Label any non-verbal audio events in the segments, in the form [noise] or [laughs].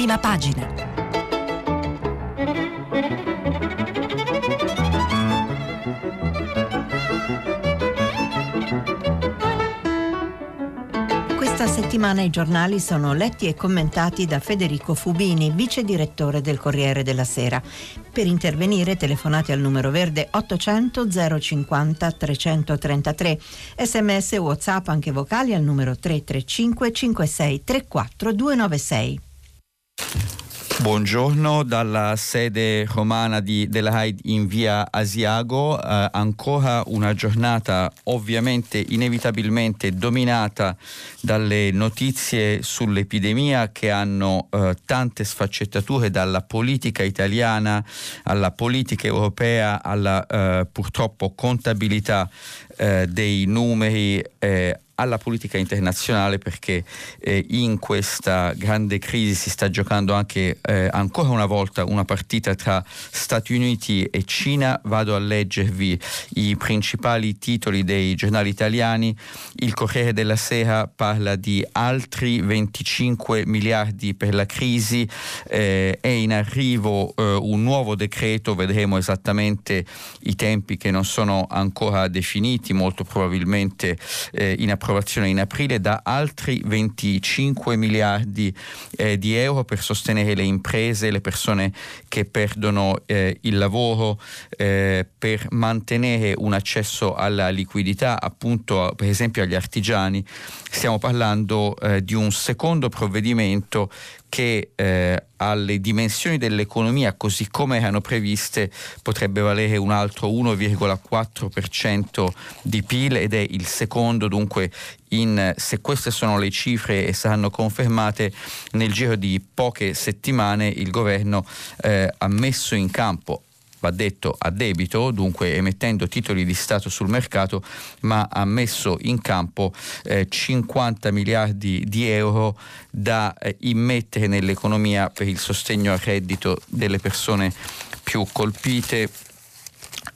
prima pagina. Questa settimana i giornali sono letti e commentati da Federico Fubini, vice direttore del Corriere della Sera. Per intervenire telefonate al numero verde 800 050 333, sms whatsapp anche vocali al numero 335 56 34 296. Buongiorno dalla sede romana di, della Haid in via Asiago, eh, ancora una giornata ovviamente inevitabilmente dominata dalle notizie sull'epidemia che hanno eh, tante sfaccettature dalla politica italiana alla politica europea alla eh, purtroppo contabilità eh, dei numeri eh, alla politica internazionale perché eh, in questa grande crisi si sta giocando anche eh, ancora una volta una partita tra Stati Uniti e Cina. Vado a leggervi i principali titoli dei giornali italiani. Il Corriere della Sera parla di altri 25 miliardi per la crisi, eh, è in arrivo eh, un nuovo decreto, vedremo esattamente i tempi che non sono ancora definiti, molto probabilmente eh, in approvazione approvazione in aprile da altri 25 miliardi eh, di euro per sostenere le imprese, le persone che perdono eh, il lavoro, eh, per mantenere un accesso alla liquidità, appunto per esempio agli artigiani. Stiamo parlando eh, di un secondo provvedimento che eh, alle dimensioni dell'economia così come erano previste potrebbe valere un altro 1,4% di PIL ed è il secondo. Dunque in, se queste sono le cifre e saranno confermate nel giro di poche settimane il governo eh, ha messo in campo va detto a debito, dunque emettendo titoli di Stato sul mercato, ma ha messo in campo eh, 50 miliardi di euro da eh, immettere nell'economia per il sostegno al reddito delle persone più colpite.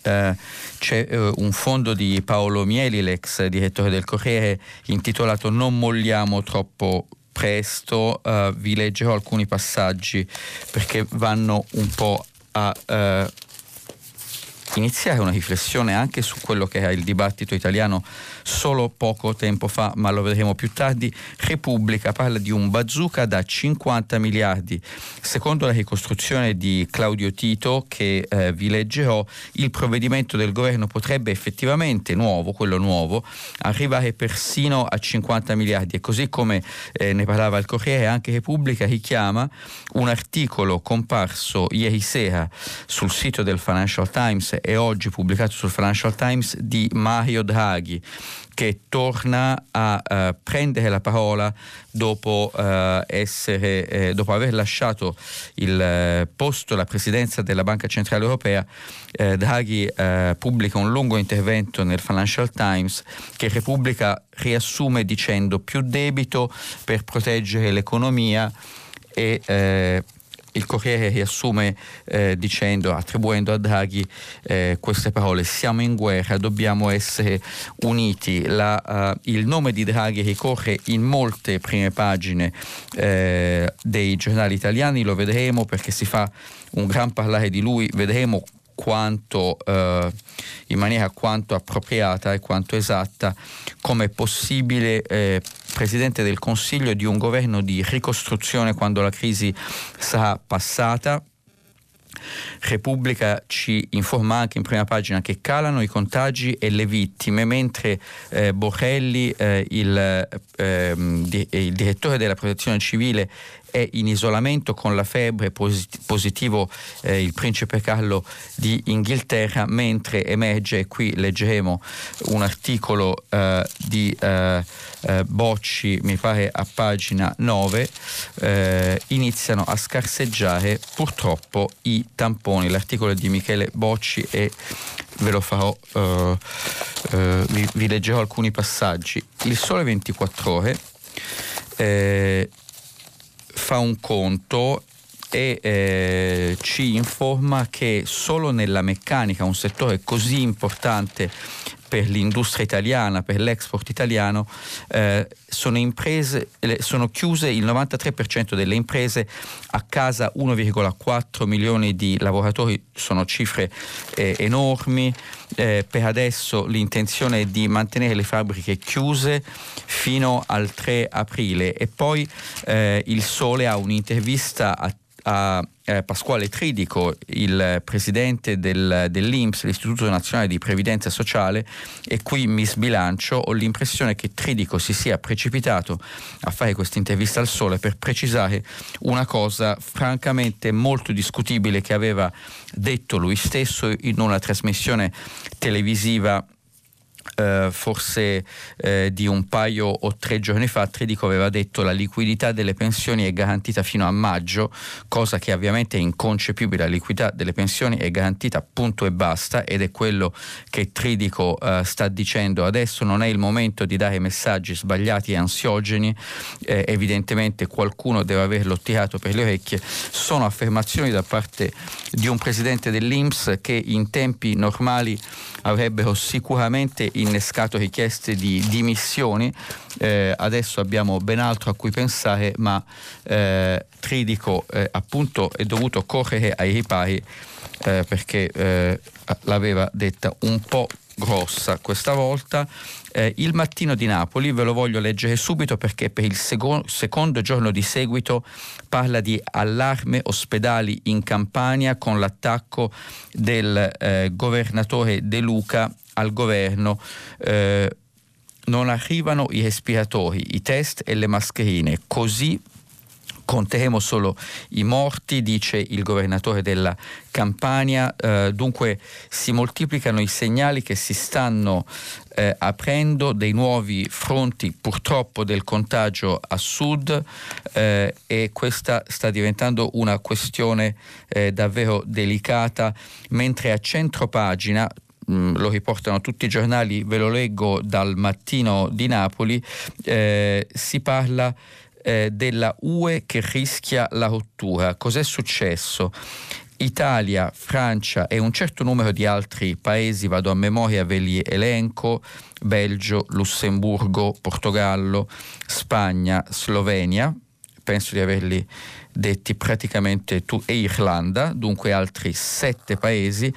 Uh, c'è uh, un fondo di Paolo Mieli, l'ex direttore del Corriere, intitolato Non molliamo troppo presto. Uh, vi leggerò alcuni passaggi perché vanno un po' a iniziare una riflessione anche su quello che era il dibattito italiano solo poco tempo fa, ma lo vedremo più tardi. Repubblica parla di un bazooka da 50 miliardi. Secondo la ricostruzione di Claudio Tito, che eh, vi leggerò, il provvedimento del governo potrebbe effettivamente, nuovo, quello nuovo, arrivare persino a 50 miliardi. E così come eh, ne parlava il Corriere, anche Repubblica richiama un articolo comparso ieri sera sul sito del Financial Times e oggi pubblicato sul Financial Times di Mario Draghi che torna a uh, prendere la parola dopo, uh, essere, eh, dopo aver lasciato il uh, posto alla presidenza della Banca Centrale Europea. Draghi pubblica un lungo intervento nel Financial Times che Repubblica riassume dicendo più debito per proteggere l'economia e il Corriere riassume eh, dicendo, attribuendo a Draghi eh, queste parole, siamo in guerra, dobbiamo essere uniti. La, uh, il nome di Draghi ricorre in molte prime pagine eh, dei giornali italiani, lo vedremo perché si fa un gran parlare di lui, vedremo quanto, eh, in maniera quanto appropriata e quanto esatta come è possibile eh, Presidente del Consiglio di un governo di ricostruzione quando la crisi sarà passata. Repubblica ci informa anche in prima pagina che calano i contagi e le vittime, mentre eh, Borrelli, eh, il, eh, di, il, direttore della protezione civile, è in isolamento con la febbre, positivo eh, il principe Carlo di Inghilterra, mentre emerge, qui leggeremo un articolo eh, di eh, eh Bocci, mi pare a pagina 9, eh, iniziano a scarseggiare purtroppo i tamponi. L'articolo è di Michele Bocci e ve lo farò, uh, vi, vi, leggerò alcuni passaggi. Il sole 24 ore eh, fa un conto e eh, ci informa che solo nella meccanica, un settore così importante per l'industria italiana, per l'export italiano, eh, sono, imprese, sono chiuse il 93% delle imprese, a casa 1,4 milioni di lavoratori, sono cifre eh, enormi. Eh, per adesso l'intenzione è di mantenere le fabbriche chiuse fino al 3 aprile e poi eh, il Sole ha un'intervista a a eh, Pasquale Tridico, il presidente del, dell'INPS, l'Istituto Nazionale di Previdenza Sociale, e qui mi sbilancio, ho l'impressione che Tridico si sia precipitato a fare questa intervista al Sole per precisare una cosa francamente molto discutibile che aveva detto lui stesso in una trasmissione televisiva Uh, forse uh, di un paio o tre giorni fa Tridico aveva detto la liquidità delle pensioni è garantita fino a maggio, cosa che ovviamente è inconcepibile, la liquidità delle pensioni è garantita punto e basta ed è quello che Tridico uh, sta dicendo adesso. Non è il momento di dare messaggi sbagliati e ansiogeni, eh, evidentemente qualcuno deve averlo tirato per le orecchie, sono affermazioni da parte di un presidente dell'Inps che in tempi normali avrebbero sicuramente innescato richieste di dimissioni. Eh, adesso abbiamo ben altro a cui pensare, ma eh, Tridico eh, appunto è dovuto correre ai ripari eh, perché eh, l'aveva detta un po' grossa questa volta. Eh, il mattino di Napoli ve lo voglio leggere subito perché per il seco- secondo giorno di seguito parla di allarme ospedali in Campania con l'attacco del eh, governatore De Luca al governo. Eh, non arrivano i respiratori, i test e le mascherine, così conteremo solo i morti, dice il governatore della Campania, eh, dunque si moltiplicano i segnali che si stanno eh, aprendo. Dei nuovi fronti purtroppo del contagio a sud eh, e questa sta diventando una questione eh, davvero delicata, mentre a centro pagina mm, lo riportano tutti i giornali, ve lo leggo dal mattino di Napoli, eh, si parla eh, della UE che rischia la rottura. Cos'è successo? Italia, Francia e un certo numero di altri paesi, vado a memoria, ve li elenco, Belgio, Lussemburgo, Portogallo, Spagna, Slovenia, penso di averli detti praticamente tu, e Irlanda, dunque altri sette paesi,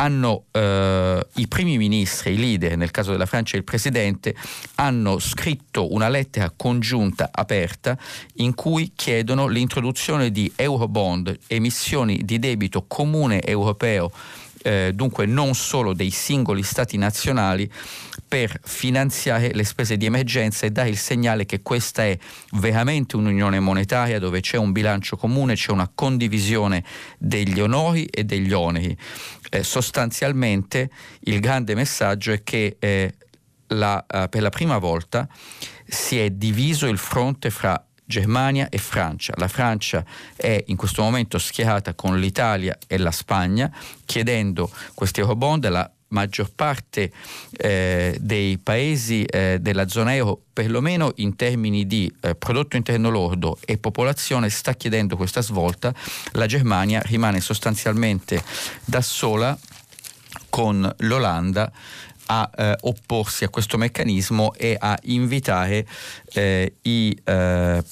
hanno eh, i primi ministri, i leader, nel caso della Francia il presidente, hanno scritto una lettera congiunta aperta in cui chiedono l'introduzione di Eurobond, emissioni di debito comune europeo, eh, dunque non solo dei singoli stati nazionali, per finanziare le spese di emergenza e dare il segnale che questa è veramente un'unione monetaria dove c'è un bilancio comune, c'è una condivisione degli onori e degli oneri eh, sostanzialmente il grande messaggio è che eh, la, uh, per la prima volta si è diviso il fronte fra Germania e Francia. La Francia è in questo momento schierata con l'Italia e la Spagna chiedendo questi eurobond, la maggior parte eh, dei paesi eh, della zona euro, perlomeno in termini di eh, prodotto interno lordo e popolazione, sta chiedendo questa svolta. La Germania rimane sostanzialmente da sola con l'Olanda a eh, opporsi a questo meccanismo e a invitare eh, i eh,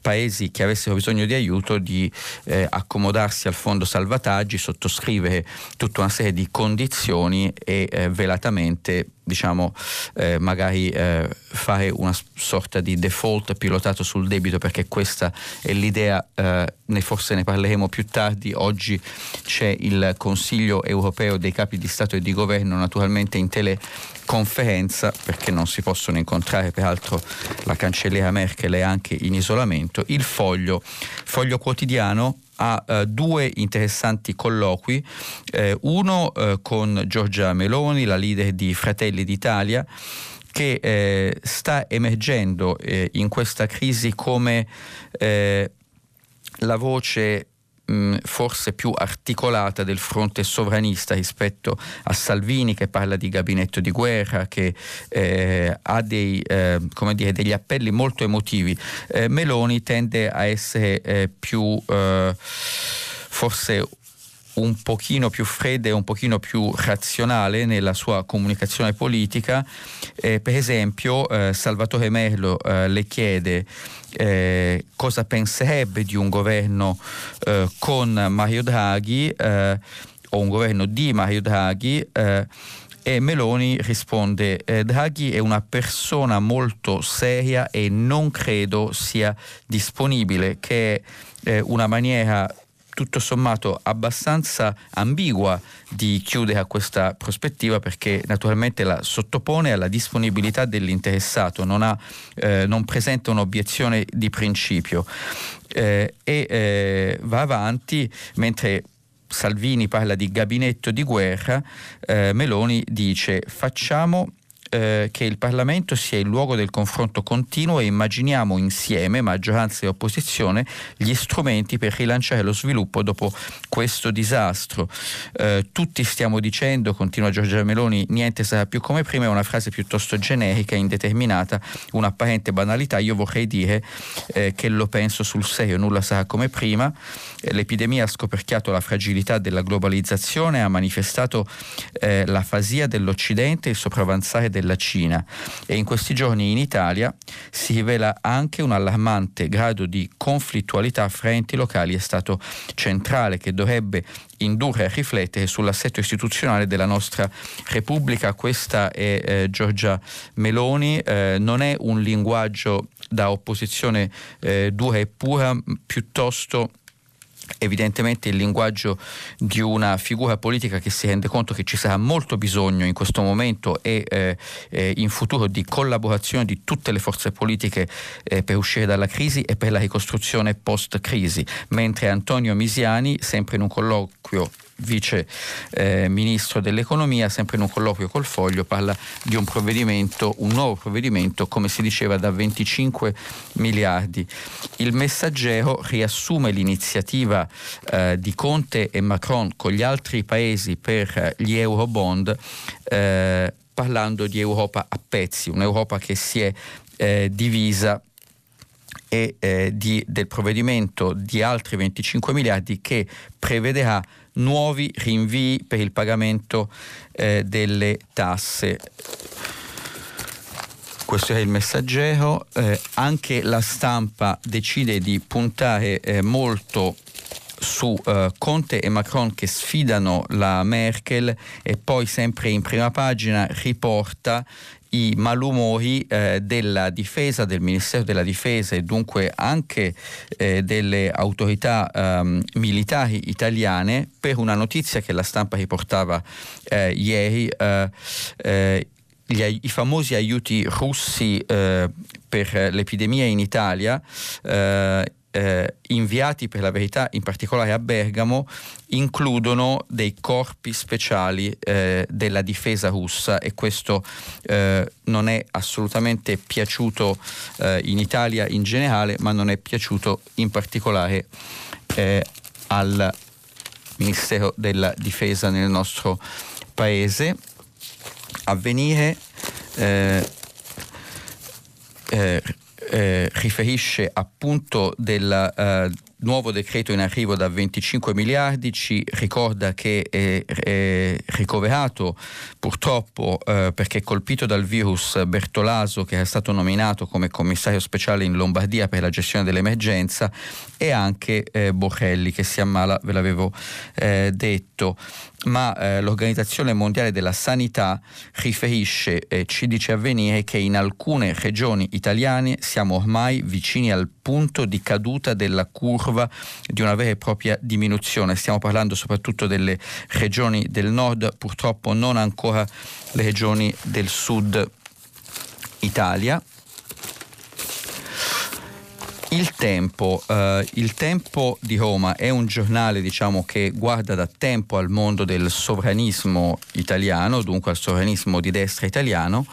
paesi che avessero bisogno di aiuto di eh, accomodarsi al fondo salvataggi, sottoscrivere tutta una serie di condizioni e eh, velatamente diciamo, eh, magari eh, fare una sorta di default pilotato sul debito perché questa è l'idea, eh, ne forse ne parleremo più tardi, oggi c'è il Consiglio europeo dei capi di Stato e di Governo naturalmente in teleconferenza perché non si possono incontrare, peraltro la cancelliera Merkel è anche in isolamento, il foglio, foglio quotidiano ha eh, due interessanti colloqui, eh, uno eh, con Giorgia Meloni, la leader di Fratelli d'Italia, che eh, sta emergendo eh, in questa crisi come eh, la voce mh, forse più articolata del fronte sovranista rispetto a Salvini che parla di gabinetto di guerra, che eh, ha dei, eh, dire, degli appelli molto emotivi. Eh, Meloni tende a essere eh, più eh, forse un pochino più fredda e un pochino più razionale nella sua comunicazione politica. Eh, per esempio eh, Salvatore Merlo eh, le chiede eh, cosa penserebbe di un governo eh, con Mario Draghi eh, o un governo di Mario Draghi e Meloni risponde eh, Draghi è una persona molto seria e non credo sia disponibile, che è eh, una maniera tutto sommato abbastanza ambigua di chiudere a questa prospettiva perché naturalmente la sottopone alla disponibilità dell'interessato, non, ha, eh, non presenta un'obiezione di principio eh, e eh, va avanti mentre Salvini parla di gabinetto di guerra, eh, Meloni dice facciamo eh, che il Parlamento sia il luogo del confronto continuo e immaginiamo insieme, maggioranza e opposizione, gli strumenti per rilanciare lo sviluppo dopo questo disastro. Eh, tutti stiamo dicendo, continua Giorgia Meloni, niente sarà più come prima, è una frase piuttosto generica, indeterminata, un'apparente banalità. Io vorrei dire eh, che lo penso sul serio, nulla sarà come prima. Eh, l'epidemia ha scoperchiato la fragilità della globalizzazione, ha manifestato eh, l'afasia dell'Occidente, il sopravanzare del della Cina e in questi giorni in Italia si rivela anche un allarmante grado di conflittualità fra enti locali e Stato centrale che dovrebbe indurre a riflettere sull'assetto istituzionale della nostra Repubblica. Questa è eh, Giorgia Meloni, eh, non è un linguaggio da opposizione eh, dura e pura, piuttosto evidentemente il linguaggio di una figura politica che si rende conto che ci sarà molto bisogno in questo momento e eh, eh, in futuro di collaborazione di tutte le forze politiche eh, per uscire dalla crisi e per la ricostruzione post-crisi, mentre Antonio Misiani, sempre in un colloquio vice eh, ministro dell'economia, sempre in un colloquio col Foglio, parla di un provvedimento, un nuovo provvedimento, come si diceva, da 25 miliardi. Il messaggero riassume l'iniziativa eh, di Conte e Macron con gli altri paesi per gli Eurobond. Eh, parlando di Europa a pezzi, un'Europa che si è eh, divisa e eh, di, del provvedimento di altri 25 miliardi che prevederà nuovi rinvii per il pagamento eh, delle tasse. Questo è il messaggero, eh, anche la stampa decide di puntare eh, molto su uh, Conte e Macron che sfidano la Merkel e poi sempre in prima pagina riporta i malumori eh, della difesa, del Ministero della Difesa e dunque anche eh, delle autorità ehm, militari italiane per una notizia che la stampa riportava eh, ieri. Eh, eh, gli, I famosi aiuti russi eh, per l'epidemia in Italia eh, inviati per la verità in particolare a Bergamo includono dei corpi speciali eh, della difesa russa e questo eh, non è assolutamente piaciuto eh, in Italia in generale ma non è piaciuto in particolare eh, al Ministero della Difesa nel nostro paese. Avvenire eh, eh, eh, riferisce appunto del eh, nuovo decreto in arrivo da 25 miliardi, ci ricorda che è, è ricoverato purtroppo eh, perché colpito dal virus Bertolaso che è stato nominato come commissario speciale in Lombardia per la gestione dell'emergenza e anche eh, Borrelli che si ammala, ve l'avevo eh, detto. Ma eh, l'Organizzazione Mondiale della Sanità riferisce, eh, ci dice avvenire, che in alcune regioni italiane siamo ormai vicini al punto di caduta della curva di una vera e propria diminuzione. Stiamo parlando soprattutto delle regioni del nord, purtroppo non ancora le regioni del sud Italia. Il tempo, eh, il tempo, di Roma è un giornale diciamo, che guarda da tempo al mondo del sovranismo italiano, dunque al sovranismo di destra italiano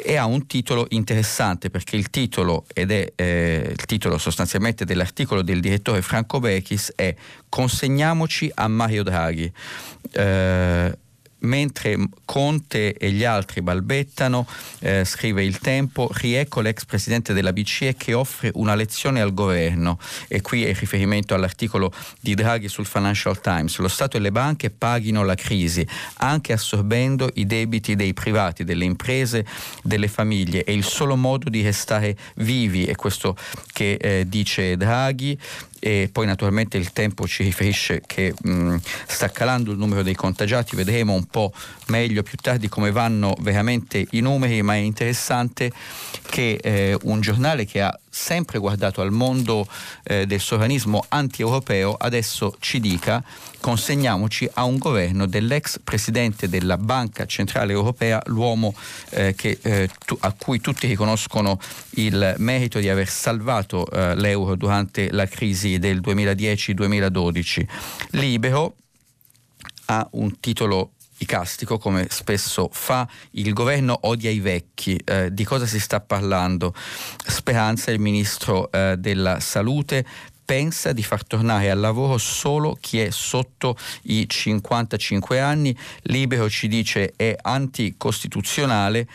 e ha un titolo interessante perché il titolo, ed è eh, il titolo sostanzialmente dell'articolo del direttore Franco Bechis, è Consegniamoci a Mario Draghi. Eh, mentre Conte e gli altri balbettano, eh, scrive il tempo, riecco l'ex presidente della BCE che offre una lezione al governo e qui è riferimento all'articolo di Draghi sul Financial Times. Lo Stato e le banche paghino la crisi anche assorbendo i debiti dei privati, delle imprese, delle famiglie. È il solo modo di restare vivi, è questo che eh, dice Draghi e poi naturalmente il tempo ci riferisce che mh, sta calando il numero dei contagiati, vedremo un po' meglio più tardi come vanno veramente i numeri, ma è interessante che eh, un giornale che ha sempre guardato al mondo eh, del sovranismo anti-europeo adesso ci dica consegniamoci a un governo dell'ex presidente della Banca Centrale Europea, l'uomo eh, che, eh, tu, a cui tutti riconoscono il merito di aver salvato eh, l'euro durante la crisi del 2010-2012. Libero ha un titolo icastico come spesso fa il governo odia i vecchi eh, di cosa si sta parlando Speranza il ministro eh, della salute pensa di far tornare al lavoro solo chi è sotto i 55 anni. Libero ci dice è anticostituzionale.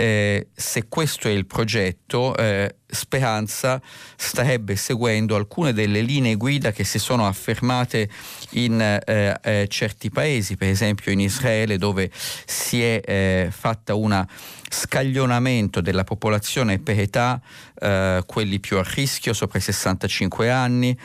Eh, se questo è il progetto, eh, Speranza starebbe seguendo alcune delle linee guida che si sono affermate in eh, eh certi paesi, per esempio in Israele, dove si è eh, fatta una scaglionamento della popolazione per età, eh, quelli più a rischio sopra i 65 anni,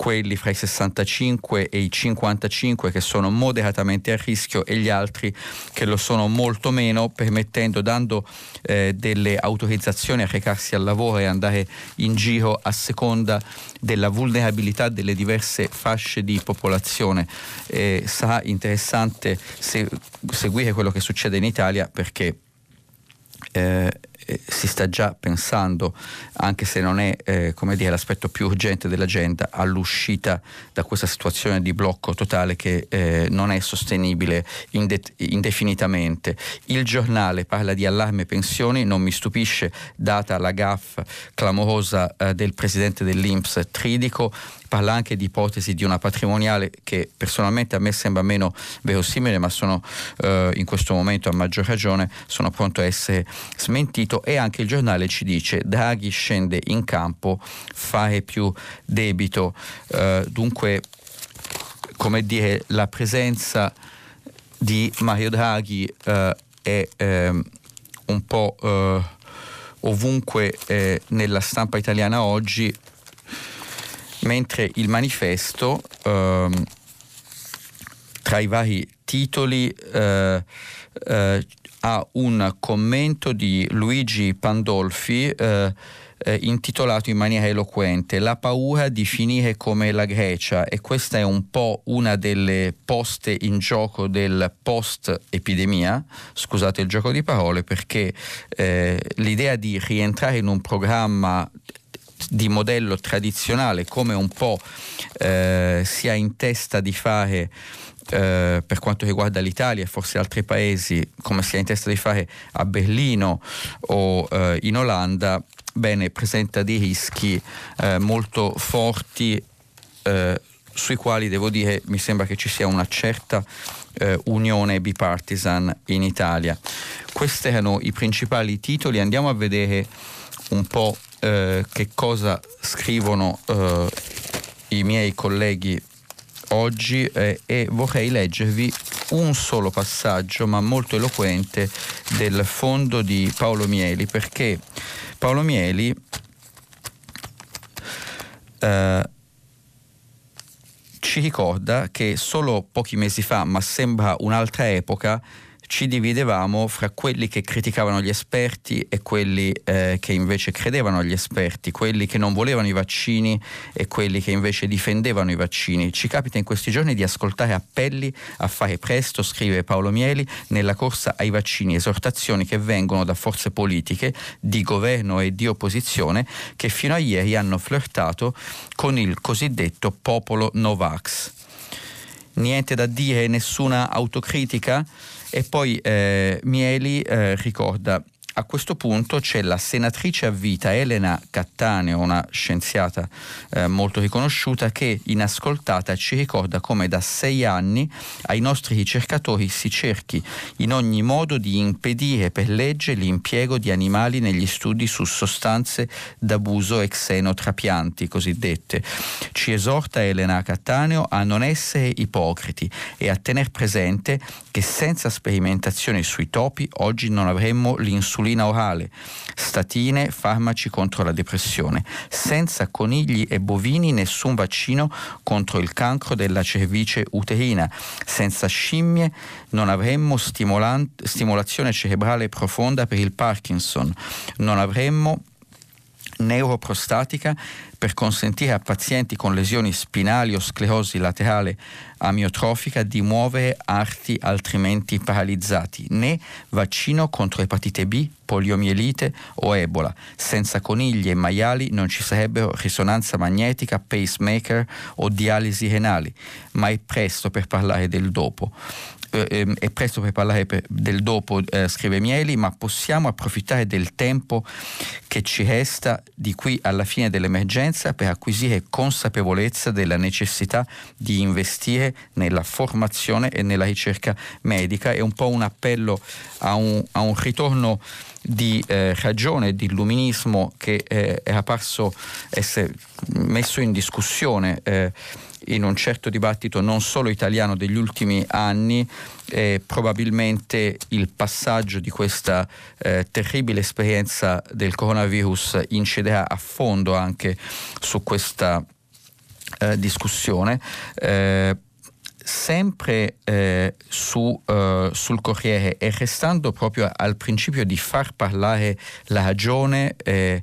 quelli fra i 65 e i 55 che sono moderatamente a rischio e gli altri che lo sono molto meno, permettendo, dando eh, delle autorizzazioni a recarsi al lavoro e andare in giro a seconda della vulnerabilità delle diverse fasce di popolazione. Eh, sarà interessante se, seguire quello che succede in Italia perché eh, eh, si sta già pensando, anche se non è eh, dire, l'aspetto più urgente dell'agenda, all'uscita da questa situazione di blocco totale che eh, non è sostenibile inde- indefinitamente. Il giornale parla di allarme pensioni, non mi stupisce data la gaffa clamorosa eh, del presidente dell'Inps Tridico, parla anche di ipotesi di una patrimoniale che personalmente a me sembra meno verosimile, ma sono eh, in questo momento a maggior ragione sono pronto a essere smentito e anche il giornale ci dice Draghi scende in campo, fare più debito, eh, dunque come dire la presenza di Mario Draghi eh, è ehm, un po' eh, ovunque eh, nella stampa italiana oggi mentre il manifesto ehm, tra i vari titoli eh, eh, ha un commento di Luigi Pandolfi eh, eh, intitolato in maniera eloquente La paura di finire come la Grecia e questa è un po' una delle poste in gioco del post epidemia, scusate il gioco di parole, perché eh, l'idea di rientrare in un programma di modello tradizionale come un po' eh, si ha in testa di fare eh, per quanto riguarda l'Italia e forse altri paesi come si ha in testa di fare a Berlino o eh, in Olanda, bene, presenta dei rischi eh, molto forti eh, sui quali devo dire mi sembra che ci sia una certa eh, unione bipartisan in Italia. Questi erano i principali titoli, andiamo a vedere un po' eh, che cosa scrivono eh, i miei colleghi oggi eh, e vorrei leggervi un solo passaggio ma molto eloquente del fondo di Paolo Mieli perché Paolo Mieli eh, ci ricorda che solo pochi mesi fa, ma sembra un'altra epoca, ci dividevamo fra quelli che criticavano gli esperti e quelli eh, che invece credevano agli esperti, quelli che non volevano i vaccini e quelli che invece difendevano i vaccini. Ci capita in questi giorni di ascoltare appelli a fare presto, scrive Paolo Mieli, nella corsa ai vaccini, esortazioni che vengono da forze politiche di governo e di opposizione che fino a ieri hanno flirtato con il cosiddetto popolo Novax. Niente da dire, nessuna autocritica? E poi eh, Mieli eh, ricorda a questo punto c'è la senatrice a vita Elena Cattaneo, una scienziata eh, molto riconosciuta, che inascoltata ci ricorda come da sei anni ai nostri ricercatori si cerchi in ogni modo di impedire per legge l'impiego di animali negli studi su sostanze d'abuso e xenotrapianti cosiddette. Ci esorta Elena Cattaneo a non essere ipocriti e a tener presente che senza sperimentazioni sui topi oggi non avremmo l'insulina insulina orale, statine, farmaci contro la depressione. Senza conigli e bovini nessun vaccino contro il cancro della cervice uterina. Senza scimmie non avremmo stimolazione cerebrale profonda per il Parkinson. Non avremmo neuroprostatica per consentire a pazienti con lesioni spinali o sclerosi laterale amiotrofica di muovere arti altrimenti paralizzati, né vaccino contro epatite B, poliomielite o ebola. Senza conigli e maiali non ci sarebbero risonanza magnetica, pacemaker o dialisi renali, ma è presto per parlare del dopo eh, ehm, è presto per parlare del dopo, eh, scrive Mieli, ma possiamo approfittare del tempo che ci resta di qui alla fine dell'emergenza per acquisire consapevolezza della necessità di investire nella formazione e nella ricerca medica. È un po' un appello a un, a un ritorno di eh, ragione, di illuminismo che eh, è apparso essere messo in discussione eh, in un certo dibattito non solo italiano degli ultimi anni, eh, probabilmente il passaggio di questa eh, terribile esperienza del coronavirus inciderà a fondo anche su questa eh, discussione. Eh, sempre eh, su, uh, sul Corriere e restando proprio al principio di far parlare la ragione eh,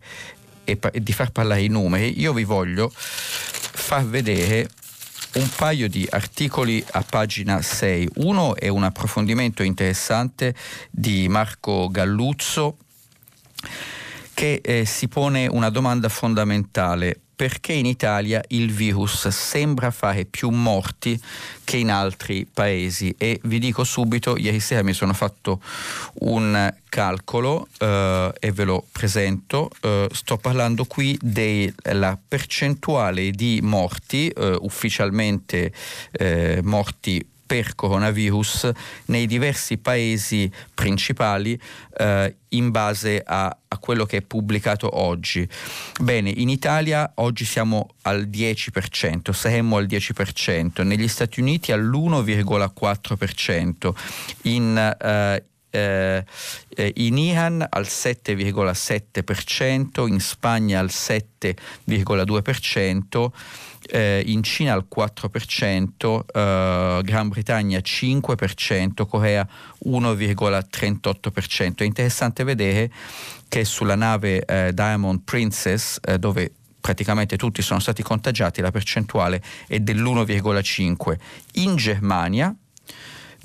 e, e di far parlare i numeri, io vi voglio far vedere un paio di articoli a pagina 6. Uno è un approfondimento interessante di Marco Galluzzo che eh, si pone una domanda fondamentale perché in Italia il virus sembra fare più morti che in altri paesi. E vi dico subito, ieri sera mi sono fatto un calcolo eh, e ve lo presento, eh, sto parlando qui della percentuale di morti eh, ufficialmente eh, morti per coronavirus nei diversi paesi principali eh, in base a, a, quello che è pubblicato oggi. Bene, in Italia oggi siamo al 10%, saremmo al 10%, negli Stati Uniti all'1,4%, in, eh, eh, in Iran al 7,7%, in Spagna al 7,2%, eh, in Cina al 4%, eh, Gran Bretagna 5%, Corea 1,38%. È interessante vedere che sulla nave eh, Diamond Princess, eh, dove praticamente tutti sono stati contagiati, la percentuale è dell'1,5%. In Germania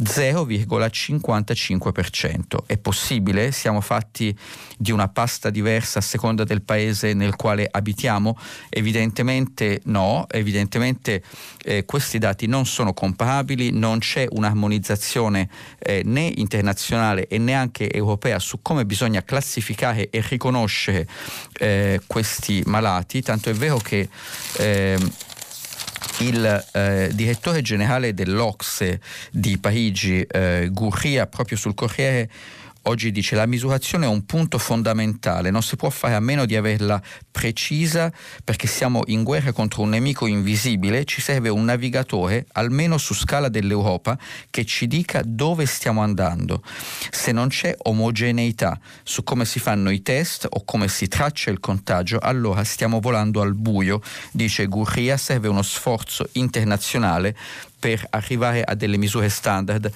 0,55%. È possibile? Siamo fatti di una pasta diversa a seconda del paese nel quale abitiamo? Evidentemente no, evidentemente eh, questi dati non sono comparabili, non c'è un'armonizzazione eh, né internazionale e neanche europea su come bisogna classificare e riconoscere eh, questi malati, tanto è vero che ehm, il eh, direttore generale dell'Ocse di Parigi, eh, Gurria, proprio sul Corriere oggi dice la misurazione è un punto fondamentale, non si può fare a meno di averla precisa perché siamo in guerra contro un nemico invisibile, ci serve un navigatore, almeno su scala dell'Europa, che ci dica dove stiamo andando. Se non c'è omogeneità su come si fanno i test o come si traccia il contagio, allora stiamo volando al buio, dice Gurria, serve uno sforzo internazionale per arrivare a delle misure standard.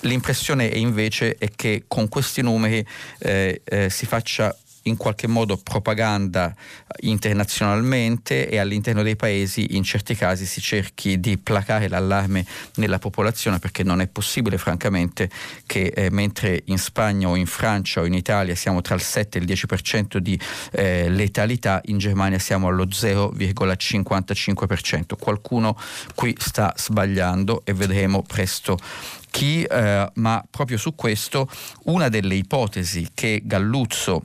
L'impressione è invece è che con questi numeri eh, eh, si faccia in qualche modo propaganda internazionalmente e all'interno dei paesi in certi casi si cerchi di placare l'allarme nella popolazione perché non è possibile francamente che eh, mentre in Spagna o in Francia o in Italia siamo tra il 7 e il 10% di eh, letalità, in Germania siamo allo 0,55%. Qualcuno qui sta sbagliando e vedremo presto chi, eh, ma proprio su questo una delle ipotesi che Galluzzo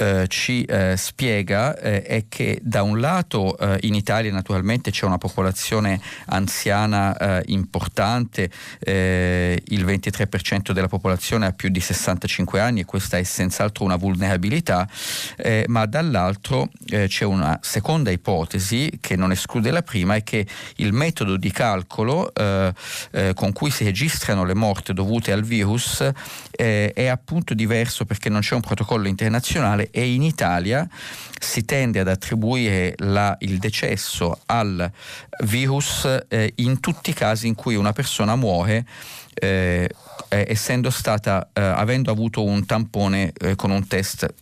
eh, ci eh, spiega eh, è che da un lato eh, in Italia naturalmente c'è una popolazione anziana importante, il 23% della popolazione ha più di 65 anni e questa è senz'altro una vulnerabilità, ma dall'altro c'è una seconda ipotesi che non esclude la prima è che il metodo di calcolo con cui si registrano le morti dovute al virus è appunto diverso perché non c'è un protocollo internazionale e in Italia si tende ad attribuire la, il decesso al virus eh, in tutti i casi in cui una persona muore eh, eh, essendo stata, eh, avendo avuto un tampone eh, con un test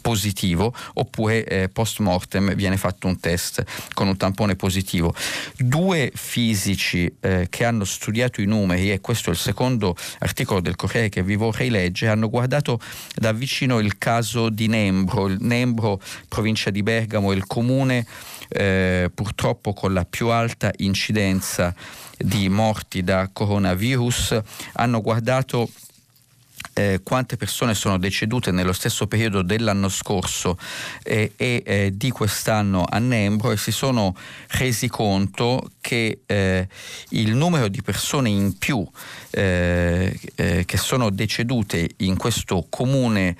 positivo oppure eh, post mortem viene fatto un test con un tampone positivo. Due fisici eh, che hanno studiato i numeri, e questo è il secondo articolo del Corriere che vi vorrei leggere, hanno guardato da vicino il caso di Nembro, il Nembro, provincia di Bergamo, il comune eh, purtroppo con la più alta incidenza di morti da coronavirus, hanno guardato eh, quante persone sono decedute nello stesso periodo dell'anno scorso eh, e eh, di quest'anno a Nembro e si sono resi conto che eh, il numero di persone in più eh, eh, che sono decedute in questo comune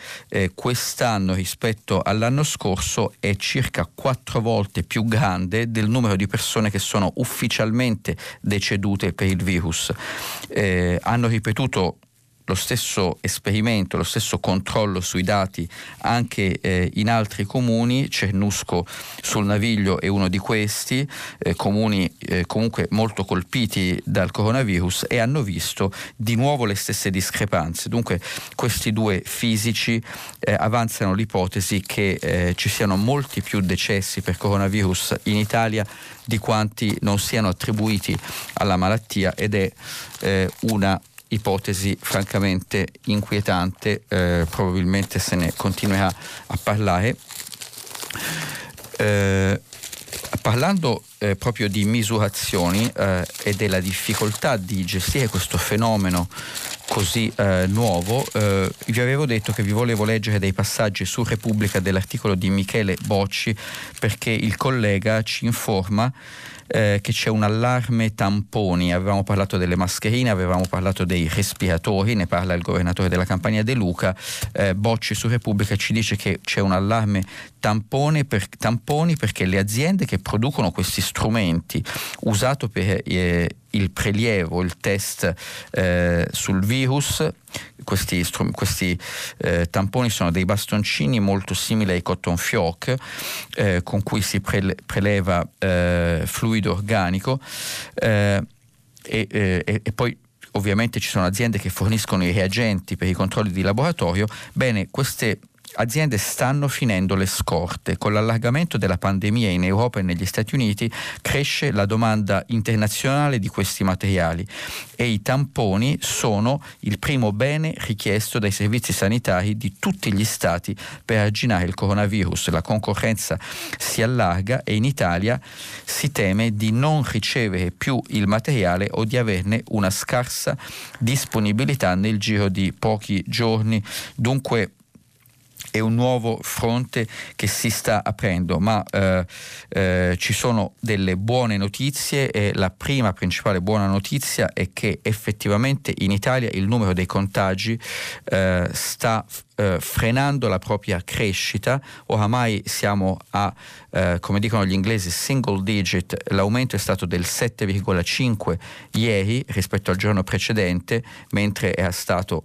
quest'anno rispetto all'anno scorso è circa quattro volte più grande del numero di persone che sono ufficialmente decedute per il virus. hanno ripetuto lo stesso esperimento, lo stesso controllo sui dati anche eh, in altri comuni, Cernusco sul Naviglio è uno di questi, eh, comuni eh, comunque molto colpiti dal coronavirus e hanno visto di nuovo le stesse discrepanze. Dunque questi due fisici eh, avanzano l'ipotesi che eh, ci siano molti più decessi per coronavirus in Italia di quanti non siano attribuiti alla malattia ed è eh, una ipotesi francamente inquietante, eh, probabilmente se ne continuerà a parlare. Eh, parlando eh, proprio di misurazioni eh, e della difficoltà di gestire questo fenomeno così eh, nuovo, eh, vi avevo detto che vi volevo leggere dei passaggi su Repubblica dell'articolo di Michele Bocci perché il collega ci informa eh, che c'è un allarme tamponi, avevamo parlato delle mascherine, avevamo parlato dei respiratori, ne parla il governatore della Campania De Luca, eh, Bocci su Repubblica ci dice che c'è un allarme per, tamponi perché le aziende che producono questi strumenti usato per eh, il prelievo, il test eh, sul virus, questi, questi eh, tamponi sono dei bastoncini molto simili ai cotton fioc eh, con cui si prele- preleva eh, fluido organico eh, e, e, e poi ovviamente ci sono aziende che forniscono i reagenti per i controlli di laboratorio, bene, queste aziende stanno finendo le scorte. Con l'allargamento della pandemia in Europa e negli Stati Uniti cresce la domanda internazionale di questi materiali e i tamponi sono il primo bene richiesto dai servizi sanitari di tutti gli stati per arginare il coronavirus. La concorrenza si allarga e in Italia si teme di non ricevere più il materiale o di averne una scarsa disponibilità nel giro di pochi giorni. Dunque è un nuovo fronte che si sta aprendo, ma eh, eh, ci sono delle buone notizie e la prima principale buona notizia è che effettivamente in Italia il numero dei contagi eh, sta eh, frenando la propria crescita, oramai siamo a, eh, come dicono gli inglesi, single digit, l'aumento è stato del 7,5 ieri rispetto al giorno precedente, mentre era stato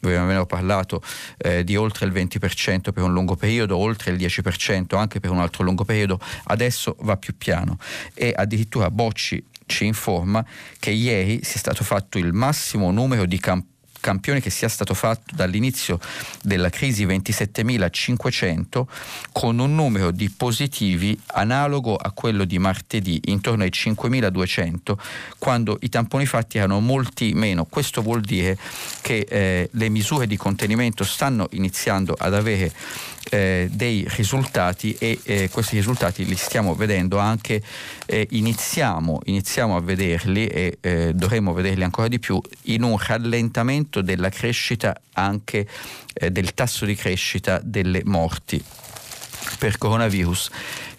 avevamo parlato eh, di oltre il 20% per un lungo periodo, oltre il 10% anche per un altro lungo periodo, adesso va più piano. E addirittura Bocci ci informa che ieri si è stato fatto il massimo numero di campagne campione che sia stato fatto dall'inizio della crisi 27.500 con un numero di positivi analogo a quello di martedì intorno ai 5.200 quando i tamponi fatti erano molti meno. Questo vuol dire che eh, le misure di contenimento stanno iniziando ad avere eh, dei risultati e eh, questi risultati li stiamo vedendo anche, eh, iniziamo, iniziamo, a vederli e eh, dovremo vederli ancora di più in un rallentamento della crescita anche eh, del tasso di crescita delle morti per coronavirus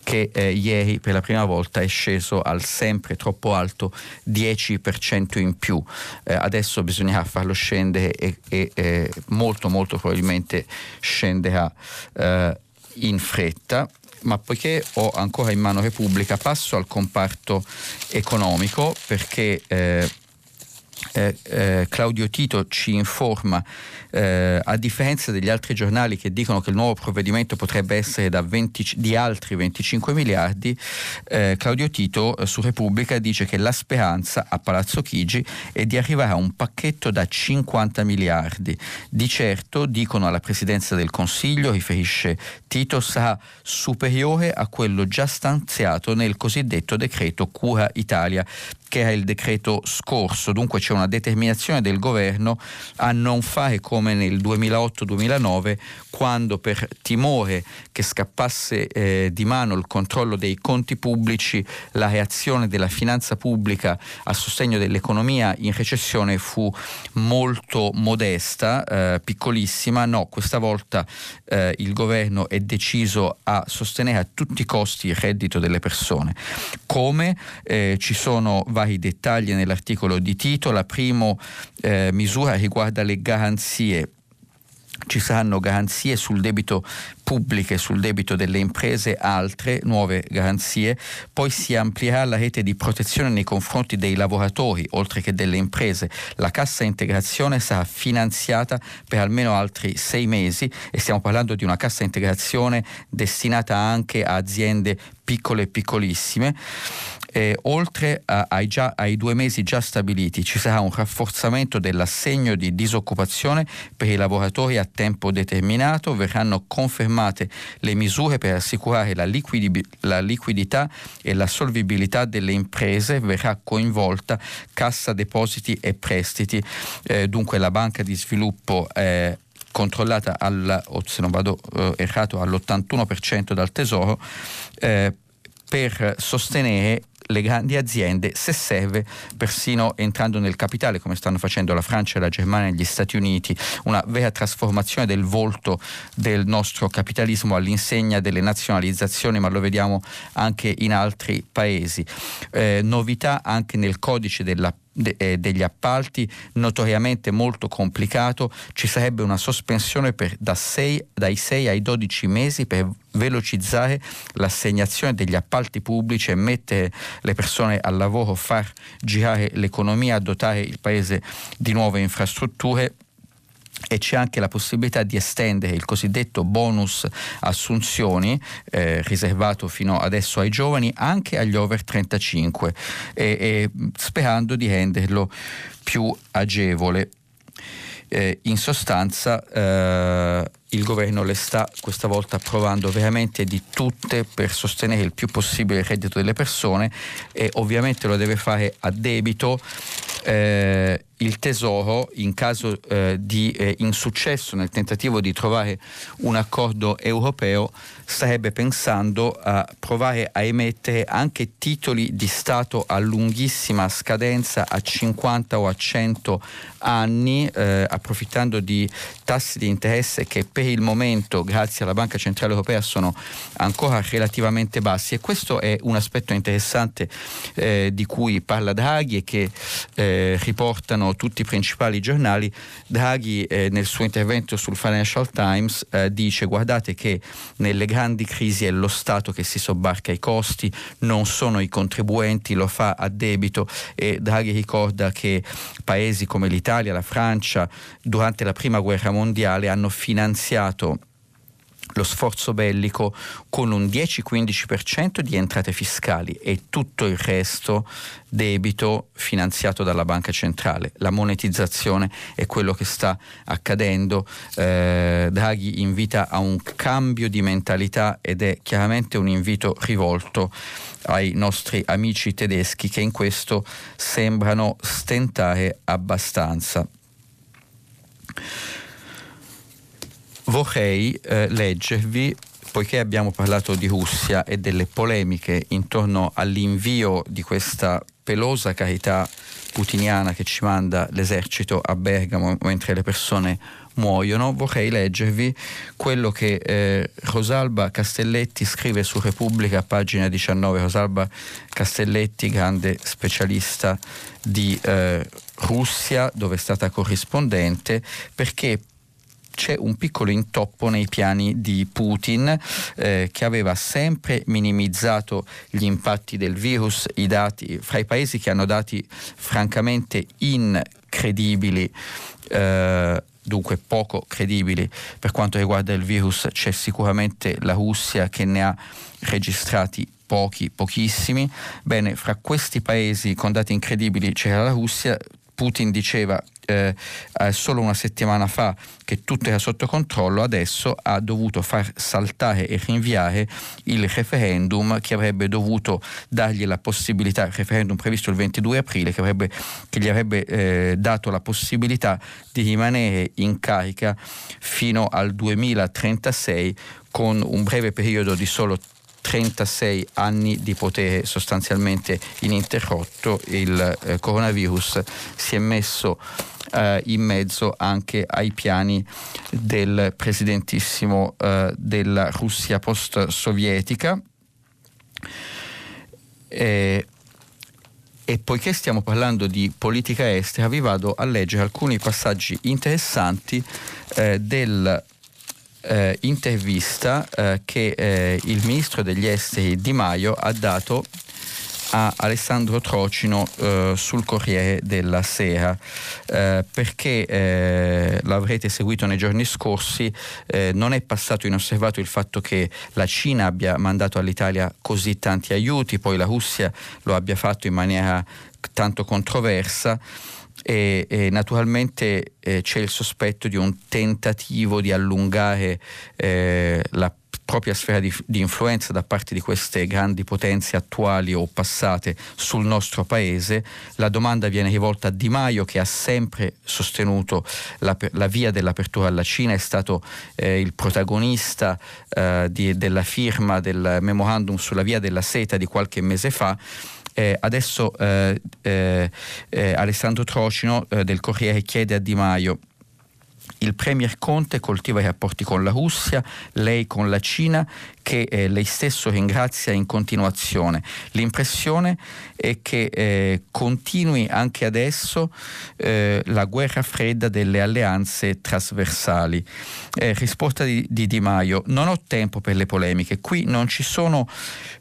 che eh, ieri per la prima volta è sceso al sempre troppo alto 10% in più. Eh, adesso bisognerà farlo scendere e, e eh, molto molto probabilmente scenderà eh, in fretta ma poiché ho ancora in mano Repubblica passo al comparto economico perché eh, eh, Claudio Tito ci informa, eh, a differenza degli altri giornali che dicono che il nuovo provvedimento potrebbe essere 20, di altri 25 miliardi, eh, Claudio Tito eh, su Repubblica dice che la speranza a Palazzo Chigi è di arrivare a un pacchetto da 50 miliardi. Di certo, dicono alla Presidenza del Consiglio, riferisce Tito, sarà superiore a quello già stanziato nel cosiddetto decreto Cura Italia che era il decreto scorso, dunque c'è una determinazione del governo a non fare come nel 2008-2009 quando per timore che scappasse eh, di mano il controllo dei conti pubblici la reazione della finanza pubblica a sostegno dell'economia in recessione fu molto modesta, eh, piccolissima, no, questa volta eh, il governo è deciso a sostenere a tutti i costi il reddito delle persone. Come eh, ci sono vari dettagli nell'articolo di Tito. La prima eh, misura riguarda le garanzie ci saranno garanzie sul debito pubbliche, sul debito delle imprese, altre nuove garanzie, poi si amplierà la rete di protezione nei confronti dei lavoratori, oltre che delle imprese. La cassa integrazione sarà finanziata per almeno altri sei mesi e stiamo parlando di una cassa integrazione destinata anche a aziende piccole e piccolissime eh, oltre a, ai, già, ai, due mesi già stabiliti ci sarà un rafforzamento dell'assegno di disoccupazione per i lavoratori a tempo determinato, verranno confermate le misure per assicurare la, liquidi- la liquidità e la solvibilità delle imprese, verrà coinvolta Cassa Depositi e Prestiti, eh, dunque la Banca di Sviluppo eh, controllata al, o se non vado eh, errato all'81% dal Tesoro eh, per sostenere le grandi aziende se serve persino entrando nel capitale come stanno facendo la Francia, la Germania e gli Stati Uniti, una vera trasformazione del volto del nostro capitalismo all'insegna delle nazionalizzazioni, ma lo vediamo anche in altri paesi. Eh, novità anche nel codice della de, eh, degli appalti notoriamente molto complicato, ci sarebbe una sospensione per, da sei, dai 6 ai 12 mesi per velocizzare l'assegnazione degli appalti pubblici e mettere le persone al lavoro, far girare l'economia, dotare il paese di nuove infrastrutture e c'è anche la possibilità di estendere il cosiddetto bonus assunzioni eh, riservato fino adesso ai giovani anche agli over 35 e, e sperando di renderlo più agevole. Eh, in sostanza eh, il governo le sta questa volta provando veramente di tutte per sostenere il più possibile il reddito delle persone e ovviamente lo deve fare a debito. Eh, il Tesoro, in caso eh, di eh, insuccesso nel tentativo di trovare un accordo europeo, starebbe pensando a provare a emettere anche titoli di Stato a lunghissima scadenza, a 50 o a 100 anni, eh, approfittando di tassi di interesse che per il momento, grazie alla Banca Centrale Europea, sono ancora relativamente bassi. E questo è un aspetto interessante eh, di cui parla Draghi e che eh, tutti i principali giornali, Draghi eh, nel suo intervento sul Financial Times eh, dice guardate che nelle grandi crisi è lo Stato che si sobbarca i costi, non sono i contribuenti, lo fa a debito. E Draghi ricorda che paesi come l'Italia, la Francia durante la prima guerra mondiale hanno finanziato lo sforzo bellico con un 10-15% di entrate fiscali e tutto il resto debito finanziato dalla banca centrale. La monetizzazione è quello che sta accadendo. Eh, Draghi invita a un cambio di mentalità ed è chiaramente un invito rivolto ai nostri amici tedeschi che in questo sembrano stentare abbastanza vorrei eh, leggervi poiché abbiamo parlato di Russia e delle polemiche intorno all'invio di questa pelosa carità putiniana che ci manda l'esercito a Bergamo mentre le persone muoiono, vorrei leggervi quello che eh, Rosalba Castelletti scrive su Repubblica, pagina 19. Rosalba Castelletti, grande specialista di eh, Russia, dove è stata corrispondente, perché c'è un piccolo intoppo nei piani di Putin eh, che aveva sempre minimizzato gli impatti del virus, i dati fra i paesi che hanno dati francamente incredibili. Eh, dunque poco credibili per quanto riguarda il virus c'è sicuramente la Russia che ne ha registrati pochi, pochissimi. Bene, fra questi paesi con dati incredibili c'era la Russia, Putin diceva eh, eh, solo una settimana fa che tutto era sotto controllo, adesso ha dovuto far saltare e rinviare il referendum che avrebbe dovuto dargli la possibilità, il referendum previsto il 22 aprile, che, avrebbe, che gli avrebbe eh, dato la possibilità di rimanere in carica fino al 2036 con un breve periodo di solo 36 anni di potere sostanzialmente ininterrotto, il eh, coronavirus si è messo eh, in mezzo anche ai piani del presidentissimo eh, della Russia post-sovietica. E, e poiché stiamo parlando di politica estera, vi vado a leggere alcuni passaggi interessanti eh, del eh, intervista eh, che eh, il ministro degli esteri Di Maio ha dato a Alessandro Trocino eh, sul Corriere della Sera. Eh, perché eh, l'avrete seguito nei giorni scorsi eh, non è passato inosservato il fatto che la Cina abbia mandato all'Italia così tanti aiuti poi la Russia lo abbia fatto in maniera tanto controversa e, e naturalmente eh, c'è il sospetto di un tentativo di allungare eh, la propria sfera di, di, influenza da parte di queste grandi potenze attuali o passate sul nostro paese. La domanda viene rivolta a Di Maio che ha sempre sostenuto la, la via dell'apertura alla Cina, è stato eh, il protagonista eh, di, della firma del memorandum sulla via della seta di qualche mese fa eh, adesso eh, eh, eh Alessandro Trocino eh, del Corriere chiede a Di Maio il Premier Conte coltiva i rapporti con la Russia, lei con la Cina, che eh, lei stesso ringrazia in continuazione. L'impressione è che eh, continui anche adesso eh, la guerra fredda delle alleanze trasversali. Eh, risposta di, di, Di Maio, non ho tempo per le polemiche, qui non ci sono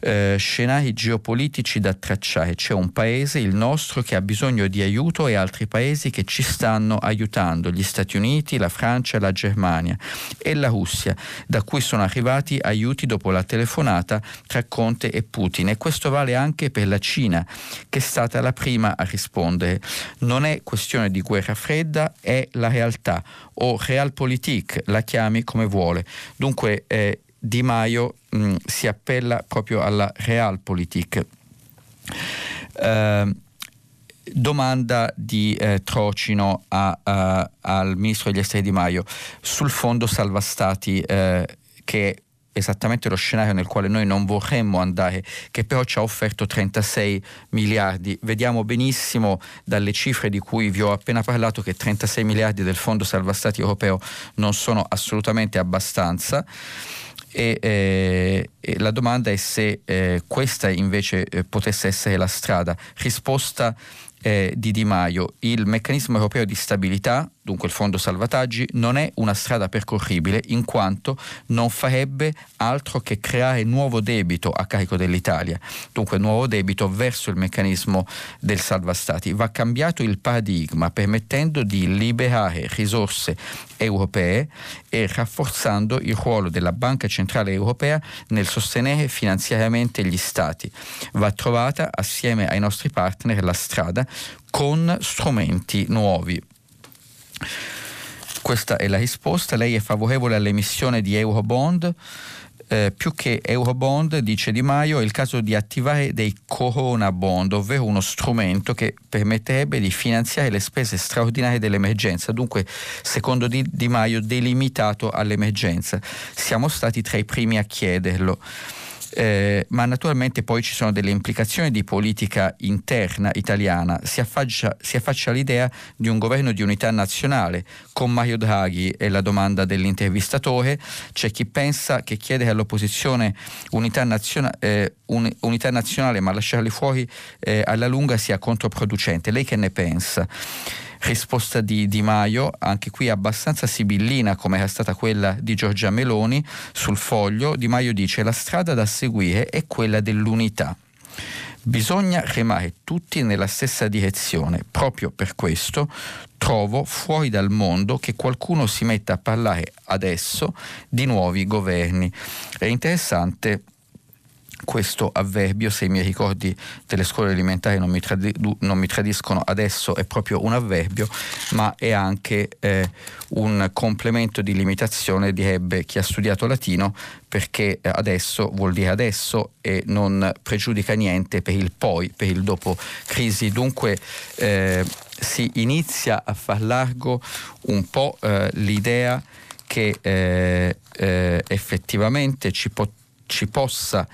eh, scenari geopolitici da tracciare, c'è un paese, il nostro, che ha bisogno di aiuto e altri paesi che ci stanno aiutando, gli Stati Uniti, la Francia, la Germania e la Russia, da cui sono arrivati aiuti dopo la telefonata tra Conte e Putin. E questo vale anche per la Cina che è stata la prima a rispondere. Non è questione di guerra fredda, è la realtà o realpolitik, la chiami come vuole. Dunque eh, Di Maio mh, mm, si appella proprio alla realpolitik. Uh, domanda di eh, Trocino a, a, al ministro degli esteri Di Maio sul fondo salva stati eh, che esattamente lo scenario nel quale noi non vorremmo andare, che però ci ha offerto 36 miliardi. Vediamo benissimo dalle cifre di cui vi ho appena parlato che 36 miliardi del Fondo Salva Stati europeo non sono assolutamente abbastanza. E, eh, e la domanda è se eh, questa invece eh, potesse essere la strada. Risposta eh, di Di Maio, il meccanismo europeo di stabilità dunque il fondo salvataggi, non è una strada percorribile in quanto non farebbe altro che creare nuovo debito a carico dell'Italia, dunque nuovo debito verso il meccanismo del salva stati. Va cambiato il paradigma permettendo di liberare risorse europee e rafforzando il ruolo della Banca Centrale Europea nel sostenere finanziariamente gli Stati. Va trovata assieme ai nostri partner la strada con strumenti nuovi. Questa è la risposta. Lei è favorevole all'emissione di Eurobond? Eh, più che Eurobond, dice Di Maio, è il caso di attivare dei Corona Bond, ovvero uno strumento che permetterebbe di finanziare le spese straordinarie dell'emergenza, dunque secondo Di, di Maio delimitato all'emergenza. Siamo stati tra i primi a chiederlo eh, ma naturalmente poi ci sono delle implicazioni di politica interna italiana. Si affaccia, si affaccia l'idea di un governo di unità nazionale con Mario Draghi è la domanda dell'intervistatore. C'è chi pensa che chiedere all'opposizione unità, naziona, eh, un, unità nazionale ma lasciarli fuori eh, alla lunga sia controproducente. Lei che ne pensa? Risposta di Di Maio, anche qui abbastanza sibillina come era stata quella di Giorgia Meloni sul foglio, Di Maio dice la strada da seguire è quella dell'unità. Bisogna remare tutti nella stessa direzione. Proprio per questo trovo fuori dal mondo che qualcuno si metta a parlare adesso di nuovi governi. È interessante questo avverbio, se i miei ricordi delle scuole elementari non mi, tradi- non mi tradiscono adesso, è proprio un avverbio, ma è anche eh, un complemento di limitazione, direbbe chi ha studiato latino, perché adesso vuol dire adesso e non pregiudica niente per il poi, per il dopo crisi. Dunque eh, si inizia a far largo un po' eh, l'idea che eh, eh, effettivamente ci, po- ci possa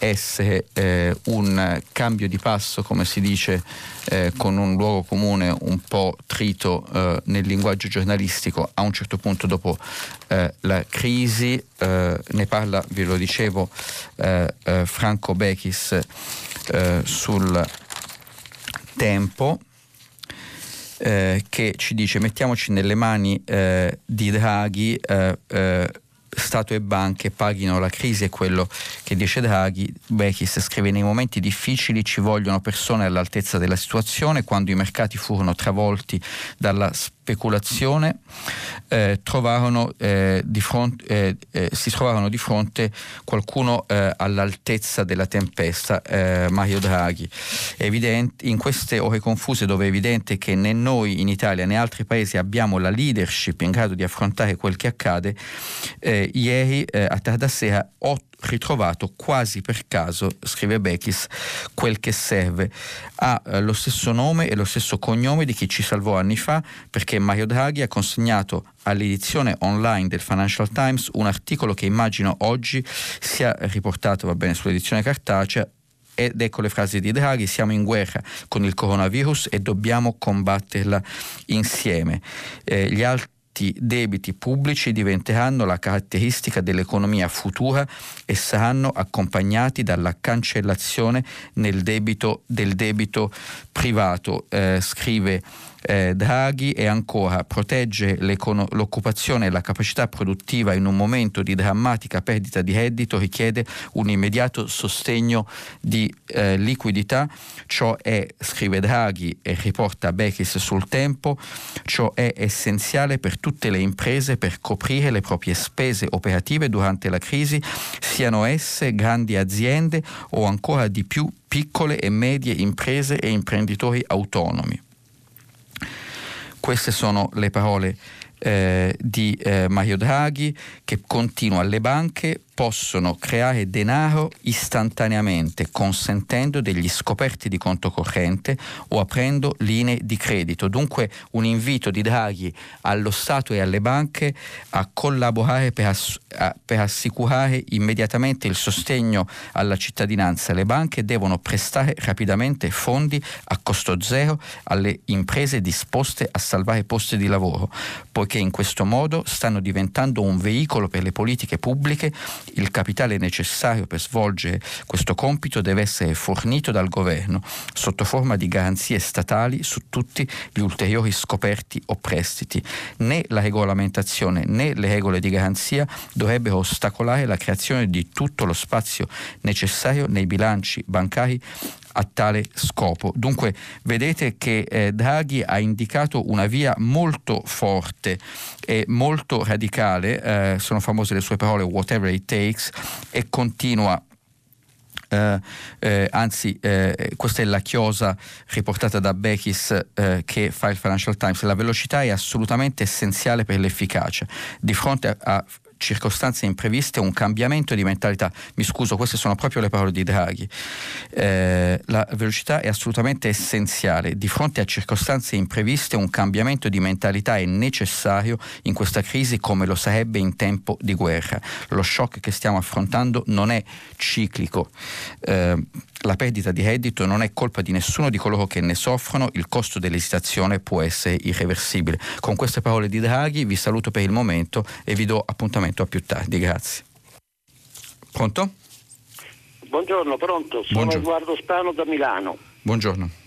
essere eh, un cambio di passo, come si dice, eh, con un luogo comune un po' trito eh, nel linguaggio giornalistico a un certo punto dopo eh, la crisi. Eh, ne parla, ve lo dicevo, eh, Franco Bechis sul tempo. che ci dice mettiamoci nelle mani di Draghi Stato e banche paghino la crisi è quello che dice Draghi. Bechis scrive nei momenti difficili ci vogliono persone all'altezza della situazione, quando i mercati furono travolti dalla speculazione eh, trovarono, eh, fronte, eh, eh, si trovarono di fronte qualcuno eh, all'altezza della tempesta, eh, Mario Draghi. Evidente, in queste ore confuse dove è evidente che né noi in Italia né altri paesi abbiamo la leadership in grado di affrontare quel che accade, ieri a tarda sera otto ritrovato quasi per caso, scrive Bechis, quel che serve. Ha eh, lo stesso nome e lo stesso cognome di chi ci salvò anni fa perché Mario Draghi ha consegnato all'edizione online del Financial Times un articolo che immagino oggi sia riportato va bene, sull'edizione cartacea ed ecco le frasi di Draghi, siamo in guerra con il coronavirus e dobbiamo combatterla insieme. Eh, gli altri alti debiti pubblici diventeranno la caratteristica dell'economia futura e saranno accompagnati dalla cancellazione debito, del debito privato, eh, scrive eh, Draghi e ancora protegge l'occupazione e la capacità produttiva in un momento di drammatica perdita di reddito richiede un immediato sostegno di eh, liquidità, ciò è, scrive Draghi e riporta Bechis sul tempo, ciò è essenziale per tutte le imprese per coprire le proprie spese operative durante la crisi, siano esse grandi aziende o ancora di più piccole e medie imprese e imprenditori autonomi. Queste sono le parole eh, di eh, Mario Draghi che continua le banche possono creare denaro istantaneamente consentendo degli scoperti di conto corrente o aprendo linee di credito. Dunque un invito di Draghi allo Stato e alle banche a collaborare per, ass- a, per assicurare immediatamente il sostegno alla cittadinanza. Le banche devono prestare rapidamente fondi a costo zero alle imprese disposte a salvare posti di lavoro, poiché poiché in questo modo stanno diventando un veicolo per le politiche pubbliche, il capitale necessario per svolgere questo compito deve essere fornito dal governo sotto forma di garanzie statali su tutti gli ulteriori scoperti o prestiti. Né la regolamentazione né le regole di garanzia dovrebbero ostacolare la creazione di tutto lo spazio necessario nei bilanci bancari a tale scopo. Dunque vedete che eh, Draghi ha indicato una via molto forte e molto radicale, eh, sono famose le sue parole whatever it takes e continua eh, eh, anzi eh, questa è la chiosa riportata da Bechis eh, che fa il Financial Times, la velocità è assolutamente essenziale per l'efficacia. Di fronte a, a circostanze impreviste, un cambiamento di mentalità. Mi scuso, queste sono proprio le parole di Draghi. Eh, la velocità è assolutamente essenziale. Di fronte a circostanze impreviste, un cambiamento di mentalità è necessario in questa crisi come lo sarebbe in tempo di guerra. Lo shock che stiamo affrontando non è ciclico. Eh, la perdita di reddito non è colpa di nessuno di coloro che ne soffrono, il costo dell'esitazione può essere irreversibile. Con queste parole di Draghi vi saluto per il momento e vi do appuntamento a più tardi. Grazie. Pronto? Buongiorno, pronto. Sono Buongiorno. Edoardo Spano da Milano. Buongiorno.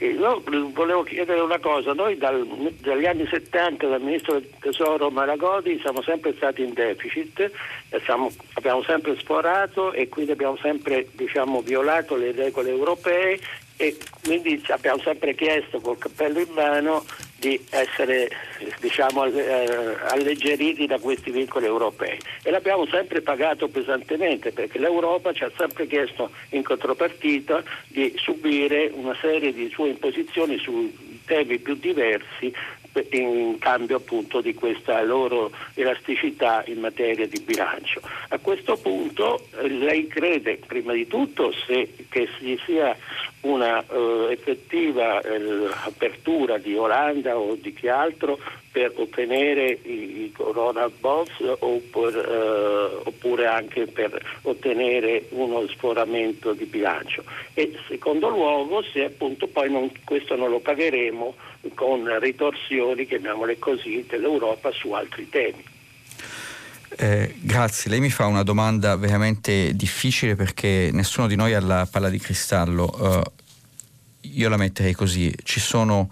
Io volevo chiedere una cosa, noi dal, dagli anni 70 dal ministro del tesoro Maragodi siamo sempre stati in deficit, siamo, abbiamo sempre sforato e quindi abbiamo sempre diciamo, violato le regole europee e quindi abbiamo sempre chiesto col cappello in mano di essere diciamo, eh, alleggeriti da questi vincoli europei e l'abbiamo sempre pagato pesantemente perché l'Europa ci ha sempre chiesto in contropartita di subire una serie di sue imposizioni su temi più diversi in cambio appunto di questa loro elasticità in materia di bilancio. A questo punto eh, lei crede prima di tutto se, che ci sia una uh, effettiva uh, apertura di Olanda o di chi altro per ottenere i, i corona bonds oppure, uh, oppure anche per ottenere uno sforamento di bilancio e secondo luogo se appunto poi non, questo non lo pagheremo con ritorsioni, chiamiamole così, dell'Europa su altri temi. Eh, grazie, lei mi fa una domanda veramente difficile perché nessuno di noi ha la palla di cristallo. Uh, io la metterei così, ci sono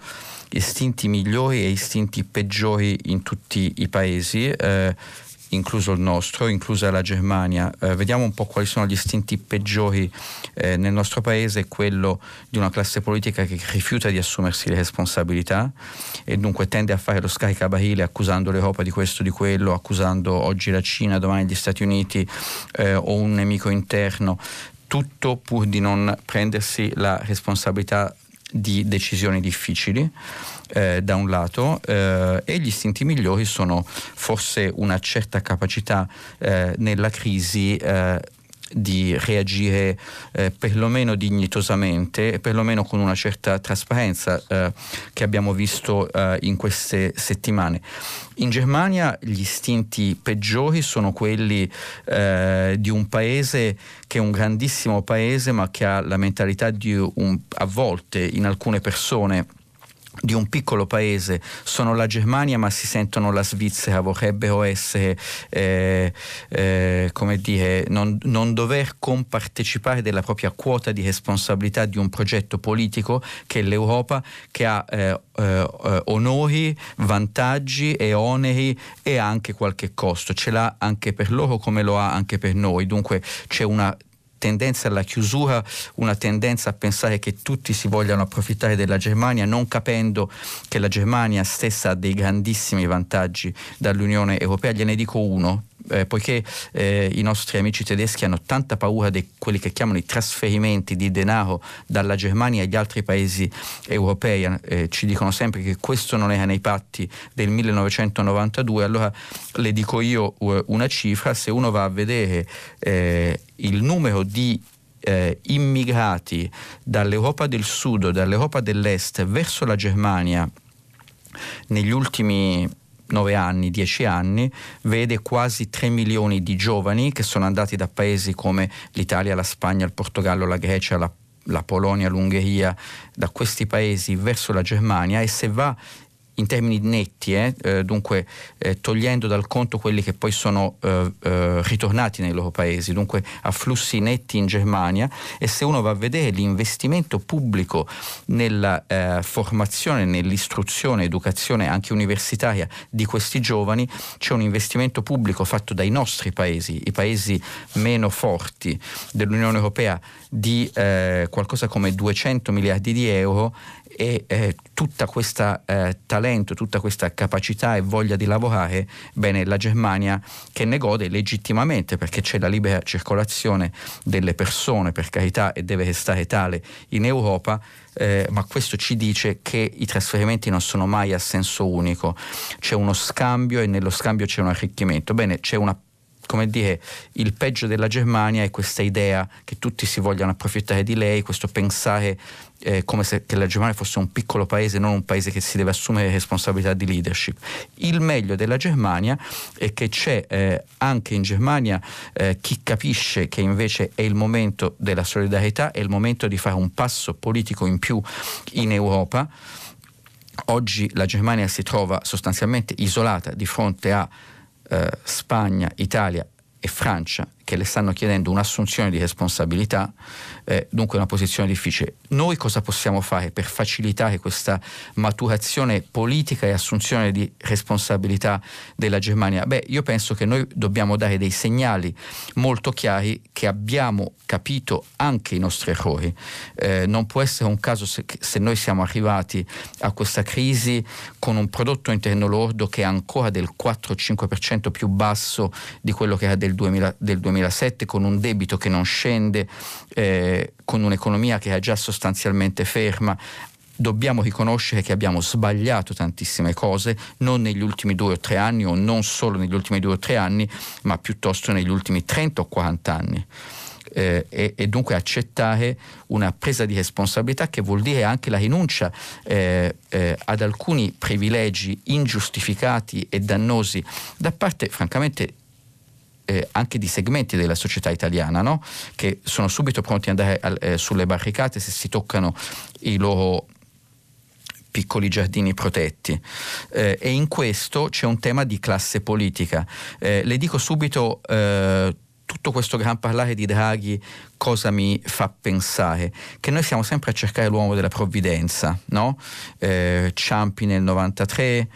istinti migliori e istinti peggiori in tutti i paesi. Uh, incluso il nostro, inclusa la Germania. Eh, vediamo un po' quali sono gli istinti peggiori eh, nel nostro paese, quello di una classe politica che rifiuta di assumersi le responsabilità e dunque tende a fare lo scaricabarile accusando l'Europa di questo, di quello, accusando oggi la Cina, domani gli Stati Uniti eh, o un nemico interno, tutto pur di non prendersi la responsabilità di decisioni difficili eh, da un lato eh, e gli istinti migliori sono forse una certa capacità eh, nella crisi eh, di reagire eh, perlomeno dignitosamente e perlomeno con una certa trasparenza eh, che abbiamo visto eh, in queste settimane. In Germania gli istinti peggiori sono quelli eh, di un paese che è un grandissimo paese ma che ha la mentalità di un, a volte in alcune persone di un piccolo paese. Sono la Germania ma si sentono la Svizzera, vorrebbero essere, eh, eh, come dire, non, non, dover compartecipare della propria quota di responsabilità di un progetto politico che è l'Europa che ha eh, eh onori, vantaggi e oneri e anche qualche costo, ce l'ha anche per loro come lo ha anche per noi, dunque c'è una tendenza alla chiusura, una tendenza a pensare che tutti si vogliano approfittare della Germania, non capendo che la Germania stessa ha dei grandissimi vantaggi dall'Unione Europea. Gliene dico uno, eh, poiché eh, i nostri amici tedeschi hanno tanta paura di quelli che chiamano i trasferimenti di denaro dalla Germania agli altri paesi europei, eh, ci dicono sempre che questo non era nei patti del 1992, allora le dico io uh, una cifra, se uno va a vedere eh, il numero di eh, immigrati dall'Europa del Sud dall'Europa dell'Est verso la Germania negli ultimi 9 anni, 10 anni, vede quasi 3 milioni di giovani che sono andati da paesi come l'Italia, la Spagna, il Portogallo, la Grecia, la, la Polonia, l'Ungheria, da questi paesi verso la Germania e se va in termini netti, eh, eh, dunque eh, togliendo dal conto quelli che poi sono eh, eh, ritornati nei loro paesi, dunque a flussi netti in Germania e se uno va a vedere l'investimento pubblico nella eh, formazione, nell'istruzione, educazione anche universitaria di questi giovani, c'è un investimento pubblico fatto dai nostri paesi, i paesi meno forti dell'Unione Europea di qualcosa come 200 miliardi di euro e eh, tutta questa eh, talento, tutta questa capacità e voglia di lavorare, bene, la Germania che ne gode legittimamente perché c'è la libera circolazione delle persone, per carità, e deve restare tale in Europa, eh, ma questo ci dice che i trasferimenti non sono mai a senso unico, c'è uno scambio e nello scambio c'è un arricchimento. Bene, c'è una come dire, il peggio della Germania è questa idea che tutti si vogliano approfittare di lei, questo pensare eh, come se la Germania fosse un piccolo paese, non un paese che si deve assumere responsabilità di leadership. Il meglio della Germania è che c'è eh, anche in Germania eh, chi capisce che invece è il momento della solidarietà, è il momento di fare un passo politico in più in Europa. Oggi la Germania si trova sostanzialmente isolata di fronte a eh, Spagna, Italia e Francia che le stanno chiedendo un'assunzione di responsabilità, eh, dunque una posizione difficile. Noi cosa possiamo fare per facilitare questa maturazione politica e assunzione di responsabilità della Germania? Beh, io penso che noi dobbiamo dare dei segnali molto chiari che abbiamo capito anche i nostri errori. Eh, non può essere un caso se, se, noi siamo arrivati a questa crisi con un prodotto interno lordo che è ancora del 4-5% più basso di quello che era del, 2000, del 2000 2007 con un debito che non scende, eh, con un'economia che è già sostanzialmente ferma, dobbiamo riconoscere che abbiamo sbagliato tantissime cose, non negli ultimi due o tre anni o non solo negli ultimi due o tre anni, ma piuttosto negli ultimi 30 o 40 anni. Eh, e, e, dunque accettare una presa di responsabilità che vuol dire anche la rinuncia eh, eh, ad alcuni privilegi ingiustificati e dannosi da parte francamente eh, anche di segmenti della società italiana, no? che sono subito pronti ad andare eh, sulle barricate se si toccano i loro piccoli giardini protetti eh, e in questo c'è un tema di classe politica. Eh, le dico subito eh, tutto questo gran parlare di Draghi cosa mi fa pensare? Che noi siamo sempre a cercare l'uomo della provvidenza, no? Eh, Ciampi nel 93,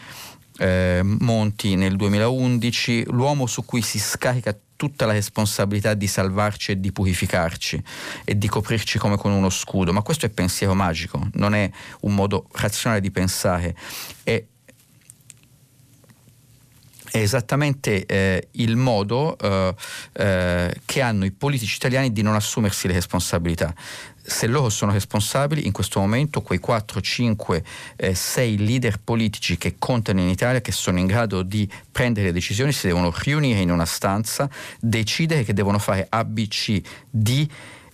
eh, Monti nel 2011, l'uomo su cui si scarica tutta la responsabilità di salvarci e di purificarci e di coprirci come con uno scudo, ma questo è pensiero magico, non è un modo razionale di pensare, è, è esattamente eh, il modo eh, eh, che hanno i politici italiani di non assumersi le responsabilità. Se loro sono responsabili, in questo momento quei 4, 5, eh, 6 leader politici che contano in Italia, che sono in grado di prendere decisioni, si devono riunire in una stanza, decidere che devono fare A, B, C, D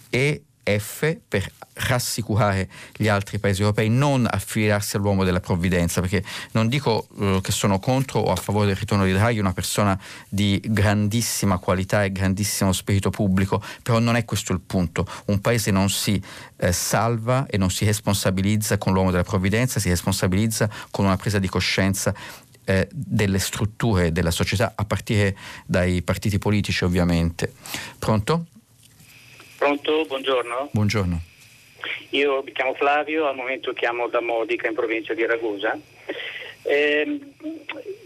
e F per rassicurare gli altri paesi europei, non affidarsi all'uomo della provvidenza, perché non dico uh, che sono contro o a favore del ritorno di Draghi, una persona di grandissima qualità e grandissimo spirito pubblico, però non è questo il punto. Un paese non si eh, salva e non si responsabilizza con l'uomo della provvidenza, si responsabilizza con una presa di coscienza eh, delle strutture della società, a partire dai partiti politici ovviamente. Pronto? Pronto, buongiorno. Buongiorno. Io mi chiamo Flavio, al momento chiamo da Modica in provincia di Ragusa. Eh,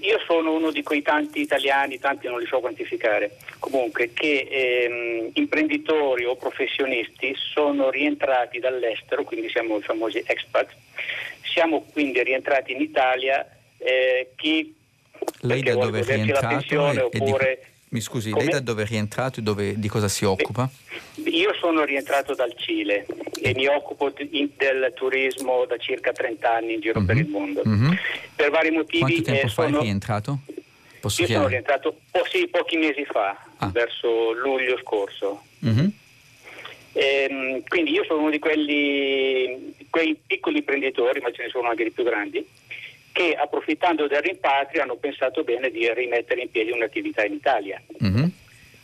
io sono uno di quei tanti italiani, tanti non li so quantificare, comunque che ehm, imprenditori o professionisti sono rientrati dall'estero, quindi siamo i famosi expat, siamo quindi rientrati in Italia eh, chi lei da dove è rientrato? Oppure, di... Mi scusi, come? lei da dove è rientrato e dove, di cosa si occupa? Io sono rientrato dal Cile e mi occupo di, del turismo da circa 30 anni in giro uh-huh. per il mhm. mondo. Uh-huh. Per vari motivi. Quanto tempo eh, fa sono... è rientrato? Posso io chiedere? sono rientrato oh, sì, pochi mesi fa, ah. verso luglio scorso. Uh-huh. Ehm, quindi io sono uno di quelli, quei piccoli imprenditori, ma ce ne sono anche di più grandi, che approfittando del rimpatrio hanno pensato bene di rimettere in piedi un'attività in Italia. Uh-huh.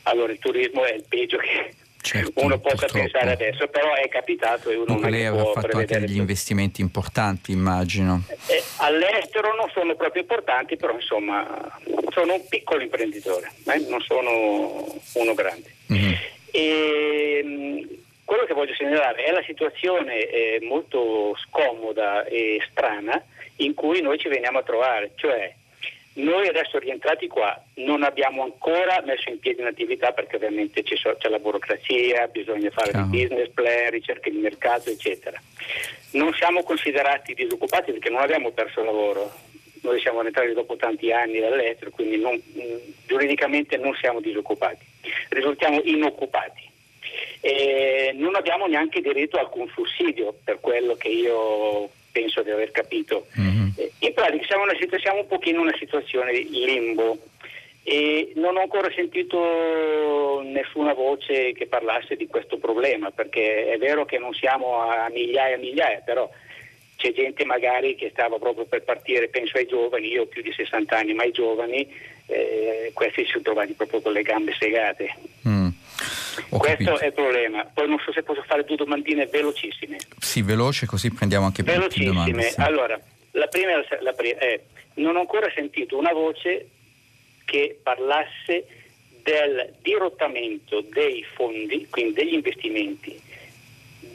Allora il turismo è il peggio che certo, uno possa purtroppo. pensare adesso, però è capitato e uno Dunque non lei può aveva fatto anche degli tutto. investimenti importanti, immagino. Eh, all'estero non sono proprio importanti, però insomma sono un piccolo imprenditore, eh, non sono uno grande. Mhm. E, mh, quello che voglio segnalare è la situazione eh, molto scomoda e strana in cui noi ci veniamo a trovare, cioè noi adesso rientrati qua non abbiamo ancora messo in piedi un'attività perché ovviamente c'è, la burocrazia, bisogna fare dei business plan, ricerche di mercato, eccetera. Non siamo considerati disoccupati perché non abbiamo perso lavoro. Noi siamo rientrati dopo tanti anni dall'estero, quindi non- giuridicamente non siamo disoccupati, risultiamo inoccupati. E non abbiamo neanche diritto a alcun sussidio per quello che io penso di aver capito. Mhm. Eh, In pratica siamo, una siamo un pochino in una situazione di limbo e non ho ancora sentito nessuna voce che parlasse di questo problema, perché è vero che non siamo a migliaia e migliaia, però c'è gente magari che stava proprio per partire, penso ai giovani, io ho più di 60 anni, ma ai giovani eh, questi si sono trovati proprio con le gambe segate. Mm. Ho Questo capito. è il problema. Poi non so se posso fare due domandine velocissime. Sì, veloce così prendiamo anche più Velocissime. domande. sì. Allora, la prima, la pri- è, non ho ancora sentito una voce che parlasse del dirottamento dei fondi, quindi degli investimenti,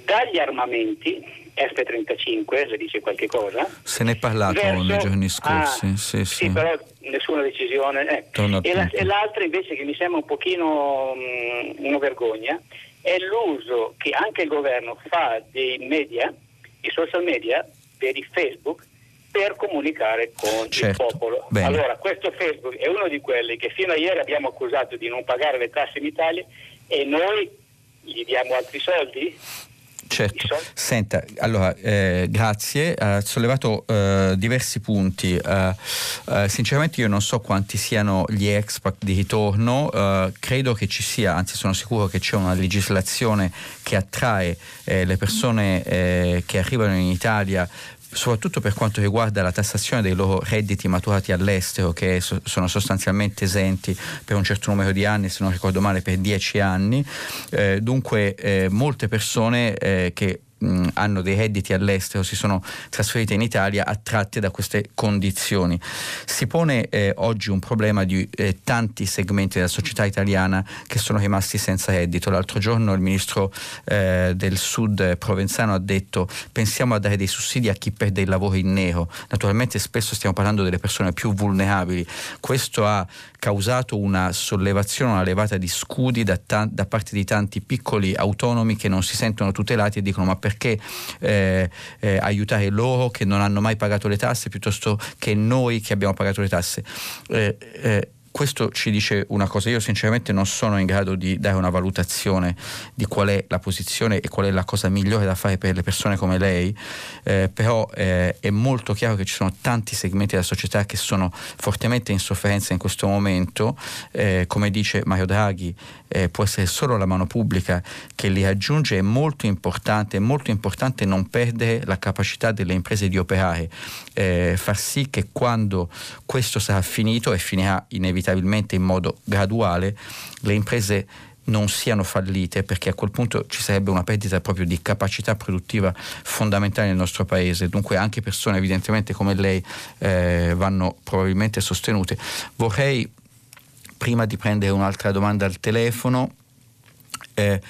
dagli armamenti, F-35, se dice qualche cosa, Se ne è parlato verso- nei giorni scorsi. Ah, sì, sì. però nessuna decisione. eh. E, la- e l'altra invece che mi sembra un pochino mh, una vergogna è l'uso che anche il governo fa dei media, i social media, per i Facebook, per comunicare con Certo, il popolo. bene. Allora, questo Facebook è uno di quelli che fino a ieri abbiamo accusato di non pagare le tasse in Italia e noi gli diamo altri soldi? Certo. Senta, allora, eh, grazie, ha sollevato eh, diversi punti. Eh, eh, sinceramente io non so quanti siano gli expat di ritorno, eh, credo che ci sia, anzi sono sicuro che c'è una legislazione che attrae eh, le persone che arrivano in Italia soprattutto per quanto riguarda la tassazione dei loro redditi maturati all'estero, che so- sono sostanzialmente esenti per un certo numero di anni, se non ricordo male per dieci anni. Eh, dunque eh, molte persone eh, che hanno dei redditi all'estero si sono trasferite in Italia attratte da queste condizioni. Si pone eh, oggi un problema di eh, tanti segmenti della società italiana che sono rimasti senza reddito. L'altro giorno il ministro eh, del sud provenzano ha detto pensiamo a dare dei sussidi a chi perde il lavoro in nero. Naturalmente spesso stiamo parlando delle persone più vulnerabili. Questo ha causato una sollevazione, una levata di scudi da, tan- da parte di tanti piccoli autonomi che non si sentono tutelati e dicono ma perché eh, eh, aiutare loro che non hanno mai pagato le tasse piuttosto che noi che abbiamo pagato le tasse. Eh, eh, questo ci dice una cosa, io sinceramente non sono in grado di dare una valutazione di qual è la posizione e qual è la cosa migliore da fare per le persone come lei, eh, però eh, è molto chiaro che ci sono tanti segmenti della società che sono fortemente in sofferenza in questo momento, eh, come dice Mario Draghi, eh, può essere solo la mano pubblica che li raggiunge, è molto importante, è molto importante non perdere la capacità delle imprese di operare, eh, far sì che quando questo sarà finito e finirà inevitabilmente in modo graduale, le imprese non siano fallite perché a quel punto ci sarebbe una perdita proprio di capacità produttiva fondamentale nel nostro paese. Dunque anche persone evidentemente come lei eh, vanno probabilmente sostenute. Vorrei prima di prendere un'altra domanda al telefono eh,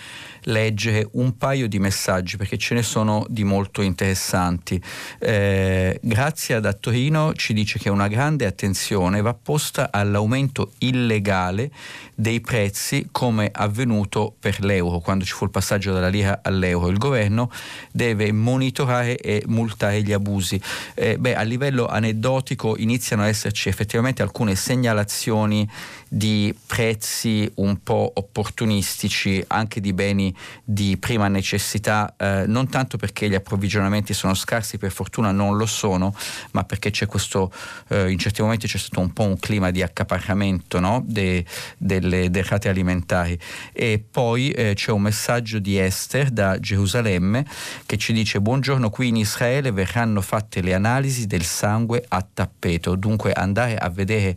leggere un paio di messaggi perché ce ne sono di molto interessanti. Eh, Grazia da Torino ci dice che una grande attenzione va posta all'aumento illegale dei prezzi come avvenuto per l'euro quando ci fu il passaggio dalla lira all'euro. Il governo deve monitorare e multare gli abusi. Eh, beh, a livello aneddotico iniziano ad esserci effettivamente alcune segnalazioni di prezzi un po' opportunistici anche di beni di prima necessità, eh, non tanto perché gli approvvigionamenti sono scarsi, per fortuna non lo sono, ma perché c'è questo, eh, in certi momenti c'è stato un po' un clima di accaparramento no? De, delle derrate alimentari. E poi eh, c'è un messaggio di Esther da Gerusalemme che ci dice buongiorno, qui in Israele verranno fatte le analisi del sangue a tappeto, dunque andare a vedere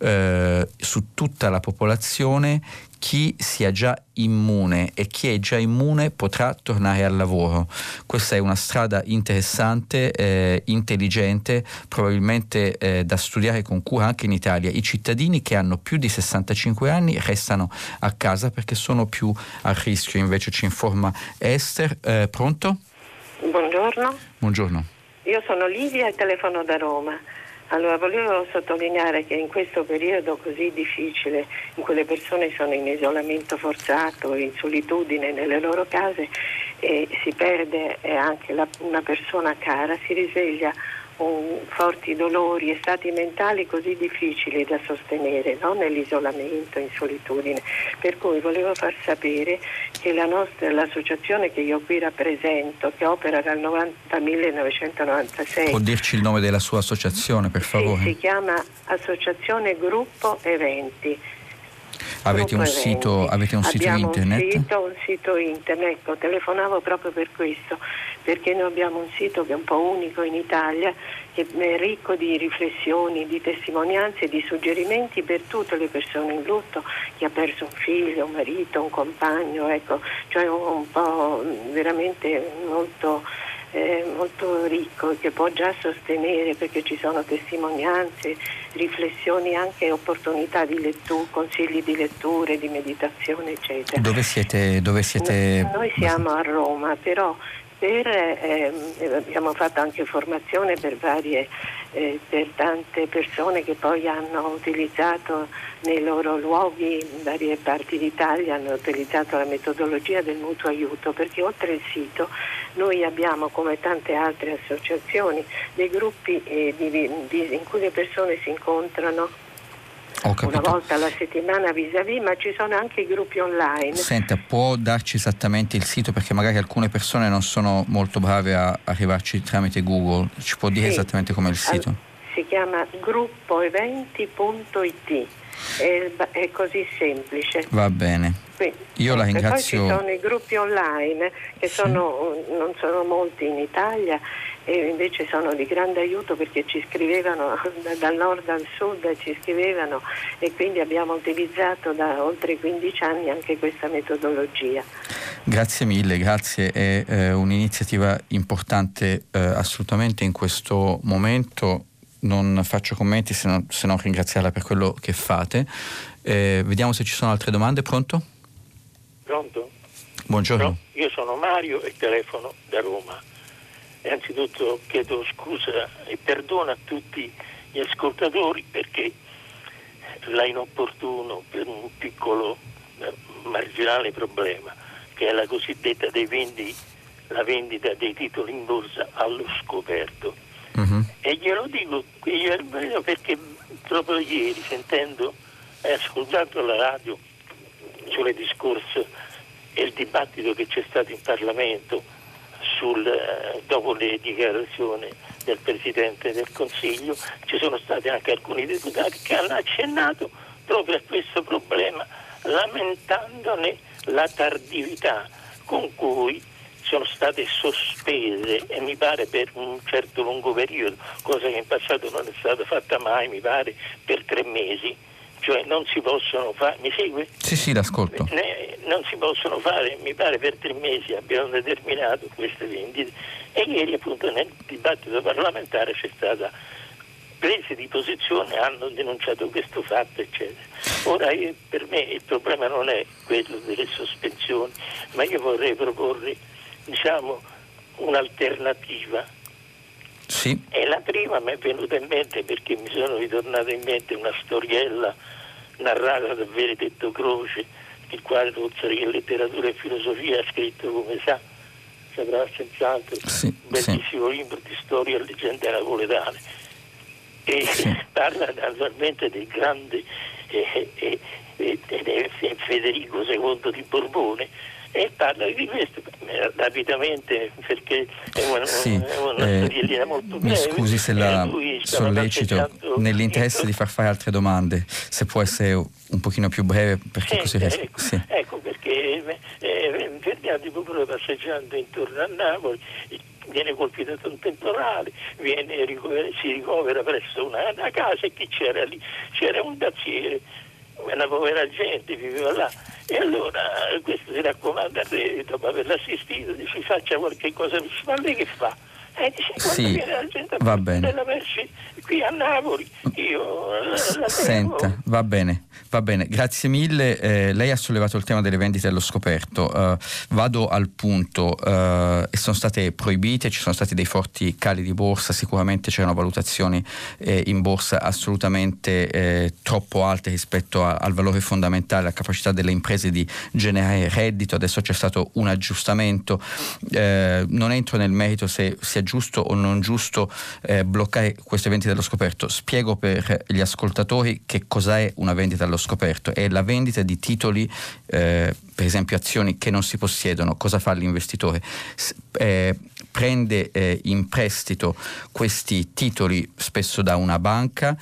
eh, su tutta la popolazione chi sia già immune e chi è già immune potrà tornare al lavoro. Questa è una strada interessante, eh, intelligente, probabilmente eh, da studiare con cura anche in Italia. I cittadini che hanno più di 65 anni restano a casa perché sono più a rischio, invece ci informa Esther. Eh, pronto? Buongiorno. Buongiorno. Io sono Livia e telefono da Roma. Allora, volevo sottolineare che in questo periodo così difficile, in cui le persone sono in isolamento forzato, in solitudine nelle loro case, e si perde anche la, una persona cara, si risveglia un, forti dolori e stati mentali così difficili da sostenere no? nell'isolamento, in solitudine. Per cui volevo far sapere che la nostra, l'associazione che io qui rappresento, che opera dal 90, 1996. Può dirci il nome della sua associazione, per favore? Sì, si chiama Associazione Gruppo Eventi Avete un, sito, avete un sito, internet? Un sito, un sito internet, ecco, telefonavo proprio per questo, perché noi abbiamo un sito che è un po' unico in Italia, che è ricco di riflessioni, di testimonianze, di suggerimenti per tutte le persone in lutto, chi ha perso un figlio, un marito, un compagno, ecco, cioè un po' veramente molto eh, molto ricco che può già sostenere perché ci sono testimonianze, riflessioni, anche opportunità di lettura, consigli di letture, di meditazione, eccetera. Dove siete? Dove siete... Noi, noi siamo a Roma, però per, ehm, abbiamo fatto anche formazione per, varie, eh, per tante persone che poi hanno utilizzato nei loro luoghi in varie parti d'Italia, hanno utilizzato la metodologia del mutuo aiuto, perché oltre al sito noi abbiamo, come tante altre associazioni, dei gruppi eh, di, di, in cui le persone si incontrano una volta alla settimana vis-à-vis, ma ci sono anche i gruppi online. Senta, può darci esattamente il sito perché magari alcune persone non sono molto brave a arrivarci tramite Google. Ci può dire sì. esattamente com'è il sito? si chiama gruppoeventi.it. È, è, così semplice. Va bene. Quindi, Io la ringrazio. Poi ci sono i gruppi online che sì. sono, non sono molti in Italia e invece sono di grande aiuto perché ci scrivevano [laughs] dal nord al sud, ci scrivevano e quindi abbiamo utilizzato da oltre 15 anni anche questa metodologia. Grazie mille, grazie, è eh, un'iniziativa importante eh, assolutamente in questo momento. Non faccio commenti se non, se non ringraziarla per quello che fate. Eh, vediamo se ci sono altre domande. Pronto? Pronto? Buongiorno. No, io sono Mario e telefono da Roma innanzitutto chiedo scusa e perdono a tutti gli ascoltatori perché la inopportuno per un piccolo eh, marginale problema che è la cosiddetta vendi, la vendita dei titoli in borsa allo scoperto. Uh-huh. E glielo dico perché proprio ieri sentendo e ascoltando la radio sulle discorso e il dibattito che c'è stato in Parlamento sul, eh, dopo le dichiarazioni del Presidente del Consiglio ci sono stati anche alcuni deputati che hanno accennato proprio a questo problema lamentandone la tardività con cui sono state sospese e mi pare per un certo lungo periodo, cosa che in passato non è stata fatta mai, mi pare per tre mesi, cioè non si possono fare, mi segue? Sì, sì, l'ascolto. Ne, non si possono fare, mi pare per tre mesi abbiamo determinato queste vendite e ieri appunto nel dibattito parlamentare c'è stata presa di posizione, hanno denunciato questo fatto, eccetera. Ora io, per me il problema non è quello delle sospensioni, ma io vorrei proporre diciamo, un'alternativa. Sì. E la prima mi è venuta in mente perché mi sono ritornata in mente una storiella narrata da Benedetto Croce, il quale dottor in letteratura e filosofia ha scritto, come sa, saprà senz'altro, sì, un bellissimo sì. libro di storia e leggende napoletane. E sì. parla naturalmente del grande eh, eh, eh, Federico II di Borbone e parla di questo rapidamente perché è una, sì, una eh, molto breve. Mi scusi se la sollecito nell'interesse di far fare altre domande, se può essere un pochino più breve perché sì, così riesco. Ecco, sì. ecco perché eh, Ferdinando Popolo passeggiando intorno a Napoli viene colpito da un temporale, viene, si ricovera presso una, una, casa e chi c'era lì? C'era un dazziere, una povera gente viveva là. E allora questo si raccomanda a te, dopo averla assistito, dice faccia qualche cosa, ma lei che fa? Eh, sì, va bene. qui a Napoli, io la, Senta, va bene. Va bene, grazie mille. Eh, lei ha sollevato il tema delle vendite allo scoperto. Uh, vado al punto. Uh, sono state proibite, ci sono stati dei forti cali di borsa, sicuramente c'erano valutazioni eh, in borsa assolutamente eh, troppo alte rispetto a, al valore fondamentale, alla capacità delle imprese di generare reddito. Adesso c'è stato un aggiustamento. Non entro nel merito se sia giusto o non giusto eh, bloccare queste vendite allo scoperto. Spiego per gli ascoltatori che cos'è una vendita allo scoperto è la vendita di titoli, eh, per esempio azioni che non si possiedono. Cosa fa l'investitore? S- eh, prende eh, in prestito questi titoli spesso da una banca,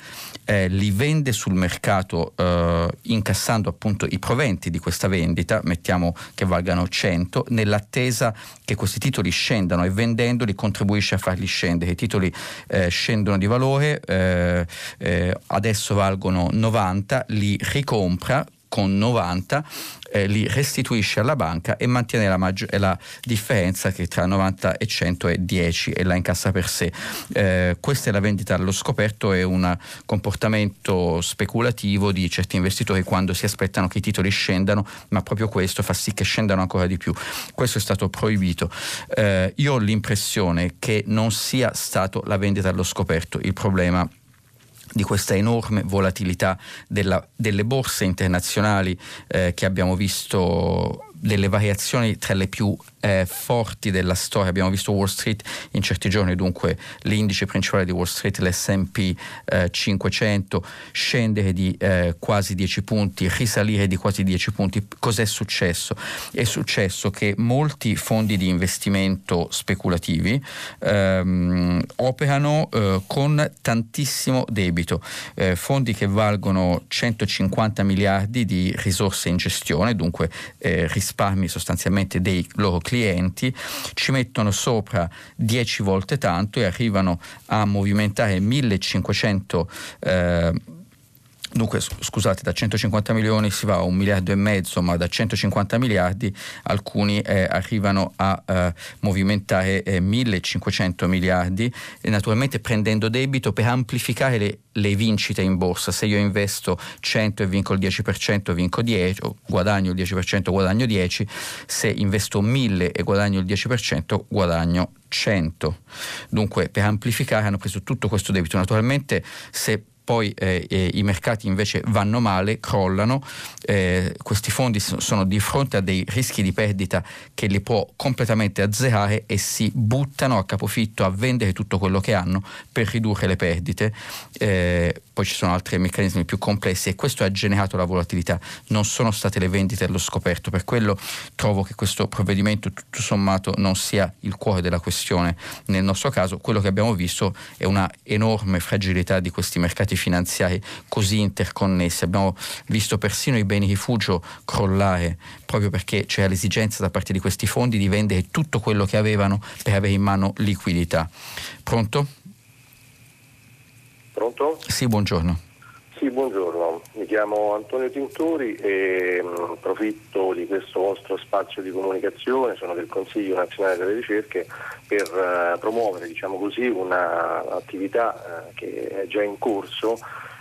eh, li vende sul mercato eh, incassando appunto i proventi di questa vendita, mettiamo che valgano 100, nell'attesa che questi titoli scendano e vendendoli contribuisce a farli scendere. I titoli eh, scendono di valore, eh, eh, adesso valgono 90, li ricompra con 90 eh, li restituisce alla banca e mantiene la, maggior- la, differenza che tra 90 e 100 è 10 e la incassa per sé. Eh, questa è la vendita allo scoperto, è un comportamento speculativo di certi investitori quando si aspettano che i titoli scendano, ma proprio questo fa sì che scendano ancora di più. Questo è stato proibito. Eh, io ho l'impressione che non sia stato la vendita allo scoperto il problema di questa enorme volatilità della, delle borse internazionali eh, che abbiamo visto delle variazioni tra le più eh, forti della storia. Abbiamo visto Wall Street in certi giorni, dunque l'indice principale di Wall Street, l'SP eh, 500, scendere di eh, quasi 10 punti, risalire di quasi 10 punti. Cos'è successo? È successo che molti fondi di investimento speculativi ehm, operano eh, con tantissimo debito, eh, fondi che valgono 150 miliardi di risorse in gestione, dunque eh, risparmi sostanzialmente dei loro clienti, ci mettono sopra 10 volte tanto e arrivano a movimentare 1500 eh, Dunque, scusate, da 150 milioni si va a un miliardo e mezzo, ma da 150 miliardi alcuni eh, arrivano a eh, movimentare eh, 1500 miliardi, e naturalmente prendendo debito per amplificare le, le, vincite in borsa. Se io investo 100 e vinco il 10%, vinco 10, o guadagno il 10%, guadagno 10, se investo 1000 e guadagno il 10%, guadagno 100. Dunque, per amplificare hanno preso tutto questo debito. Naturalmente, se poi eh, i mercati invece vanno male, crollano, eh, questi fondi sono di fronte a dei rischi di perdita che li può completamente azzerare e si buttano a capofitto a vendere tutto quello che hanno per ridurre le perdite. Eh, poi ci sono altri meccanismi più complessi e questo ha generato la volatilità, non sono state le vendite allo scoperto, per quello trovo che questo provvedimento tutto sommato non sia il cuore della questione. Nel nostro caso quello che abbiamo visto è una enorme fragilità di questi mercati finanziari così interconnessi, abbiamo visto persino i beni rifugio crollare proprio perché c'era l'esigenza da parte di questi fondi di vendere tutto quello che avevano per avere in mano liquidità. Pronto? Pronto? Sì, buongiorno. Sì, buongiorno, mi chiamo Antonio Tintori e mm, approfitto di questo vostro spazio di comunicazione, sono del Consiglio Nazionale delle Ricerche, per uh, promuovere diciamo così, un'attività uh, che è già in corso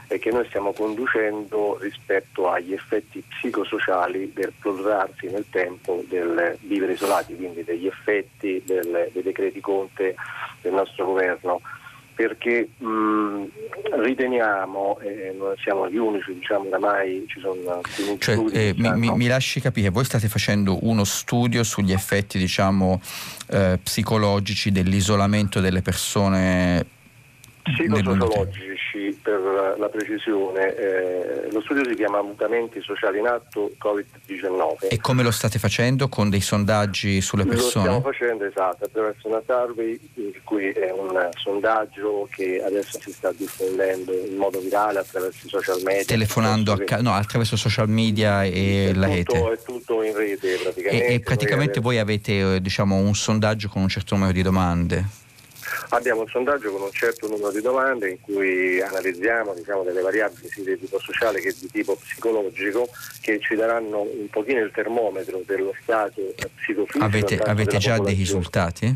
e che noi stiamo conducendo rispetto agli effetti psicosociali del prolungarsi nel tempo del vivere isolati, quindi degli effetti del, dei decreti Conte del nostro governo perché mh, riteniamo, e non siamo gli unici, diciamo oramai ci sono cioè, studi. Eh, mi, mi, mi, lasci capire, voi state facendo uno studio sugli effetti diciamo, eh, psicologici dell'isolamento delle persone psicosociologici per la precisione, eh, lo studio si chiama Mutamenti sociali in atto Covid-19. E come lo state facendo? Con dei sondaggi sulle persone? Lo stiamo facendo esatto, attraverso una survey, in cui è un sondaggio che adesso si sta diffondendo in modo virale attraverso i social media. Telefonando a ca- no, attraverso social media e la tutto, rete. È tutto in rete praticamente. E, e praticamente voi avete eh, diciamo, un sondaggio con un certo numero di domande. Abbiamo un sondaggio con un certo numero di domande in cui analizziamo diciamo, delle variabili sia di tipo sociale che di tipo psicologico che ci daranno un pochino il termometro dello stato psicofisico. Avete, avete già dei risultati?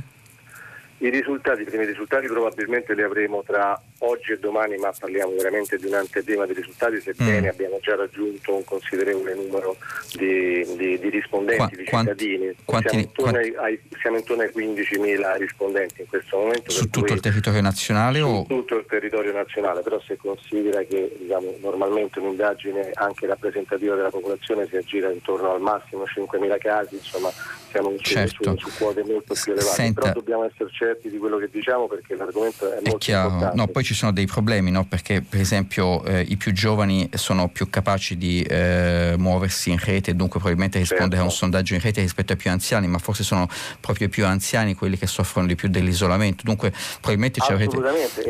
I risultati, i primi risultati probabilmente li avremo tra oggi e domani, ma parliamo veramente di un'anteprima dei risultati, sebbene Mm. abbiamo già raggiunto un considerevole numero di, di- di rispondenti, Qua- di cittadini. quanti- siamo, intorno quanti- ai, siamo intorno ai 15.000 rispondenti in questo momento. Su tutto cui- il territorio nazionale su o tutto il territorio nazionale, però se considera che diciamo, normalmente un'indagine anche rappresentativa della popolazione si aggira intorno al massimo 5.000 casi, insomma siamo su, Certo. su- su quote molto più elevate, Senta- però dobbiamo essere certi di quello che diciamo perché l'argomento è È molto chiaro, importante. no, poi ci sono dei problemi, no? perché per esempio eh, i più giovani sono più capaci di eh, muoversi in rete e dunque probabilmente rispondere a un Certo. sondaggio in rete rispetto ai più anziani, ma forse sono proprio i più anziani quelli che soffrono di più dell'isolamento, dunque probabilmente ci avrete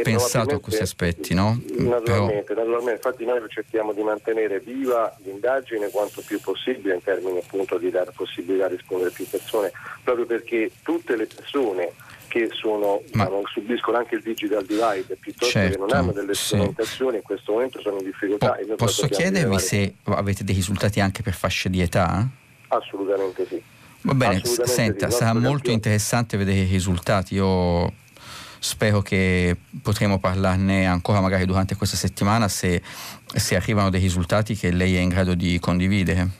pensato a questi aspetti, no? Però, Naturalmente, naturalmente, infatti noi cerchiamo di mantenere viva l'indagine quanto più possibile in termini appunto di dare possibilità di rispondere a più persone, proprio perché tutte le persone che sono, Ma- diciamo, subiscono anche il digital divide piuttosto Certo, che non hanno delle sì. strumentazioni in questo momento sono in difficoltà. po- posso chiedervi se avete dei risultati anche per fasce di età? Assolutamente sì. Va bene, senta, sì, sarà molto interessante vedere i risultati. Io spero che potremo parlarne ancora magari durante questa settimana se, se arrivano dei risultati che lei è in grado di condividere.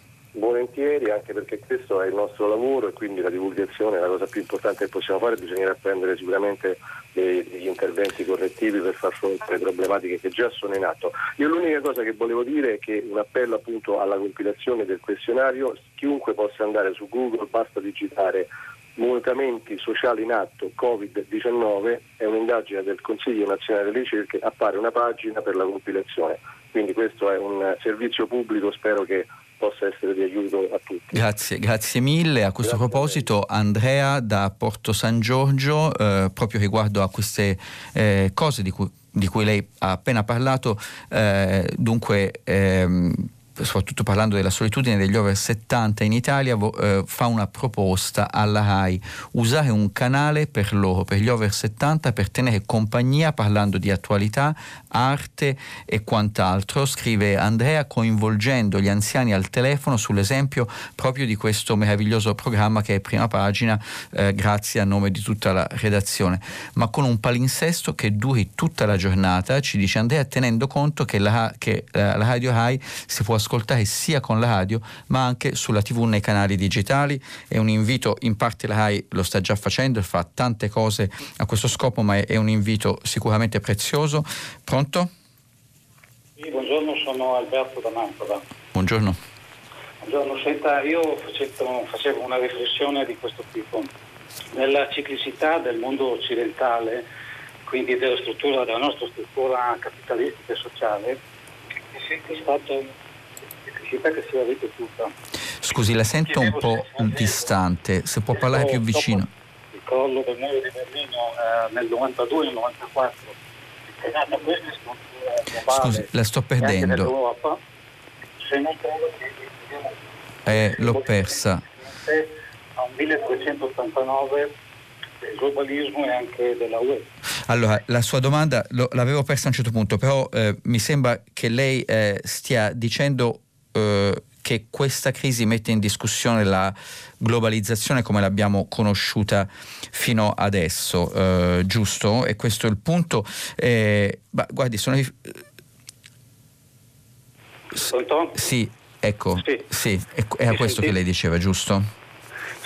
Volentieri, anche perché questo è il nostro lavoro e quindi la divulgazione è la cosa più importante che possiamo fare, bisognerà prendere sicuramente degli interventi correttivi per far fronte alle problematiche che già sono in atto. Io l'unica cosa che volevo dire è che un appello appunto alla compilazione del questionario, chiunque possa andare su Google, basta digitare mutamenti sociali in atto Covid-19, è un'indagine del Consiglio Nazionale delle Ricerche, appare una pagina per la compilazione. Quindi questo è un servizio pubblico, spero che possa essere di aiuto a tutti. Grazie, grazie mille. A questo Grazie a proposito, Andrea da Porto San Giorgio, eh, proprio riguardo a queste eh, cose di cui, di cui lei ha appena parlato, eh, dunque. ehm, soprattutto parlando della solitudine degli over 70 in Italia, eh, fa una proposta alla RAI, usare un canale per loro, per gli over 70, per tenere compagnia parlando di attualità, arte e quant'altro, scrive Andrea, coinvolgendo gli anziani al telefono sull'esempio proprio di questo meraviglioso programma che è prima pagina, eh, grazie a nome di tutta la redazione, ma con un palinsesto che duri tutta la giornata, ci dice Andrea, tenendo conto che la, che, eh, la radio RAI si può ascoltare sia con la radio ma anche sulla tv nei canali digitali. È un invito, in parte la RAI lo sta già facendo e fa tante cose a questo scopo, ma è, un invito sicuramente prezioso. Pronto? Sì, buongiorno, sono Alberto da Mantova. Buongiorno. Buongiorno, senta, io facevo, facevo una riflessione di questo tipo. Nella ciclicità del mondo occidentale, quindi della struttura, della nostra struttura capitalistica e sociale, è sempre stata una ciclicità che si è ripetuta. Scusi, la sento un po' distante, se può parlare più vicino. Il crollo del muro di Berlino eh, nel 92 nel 94 è nata questa struttura Scusi, la sto perdendo. se non credo che Eh, l'ho persa. a un 1389 del globalismo e anche della UE. Allora, la sua domanda lo- l'avevo persa a un certo punto, però eh, mi sembra che lei eh, stia dicendo eh, che questa crisi mette in discussione la globalizzazione come l'abbiamo conosciuta fino adesso, eh, giusto? E questo è il punto. Eh, ma guardi, sono... Pronto? Sì, ecco, Sì. sì, è, è a Mi questo che senti? lei diceva, giusto?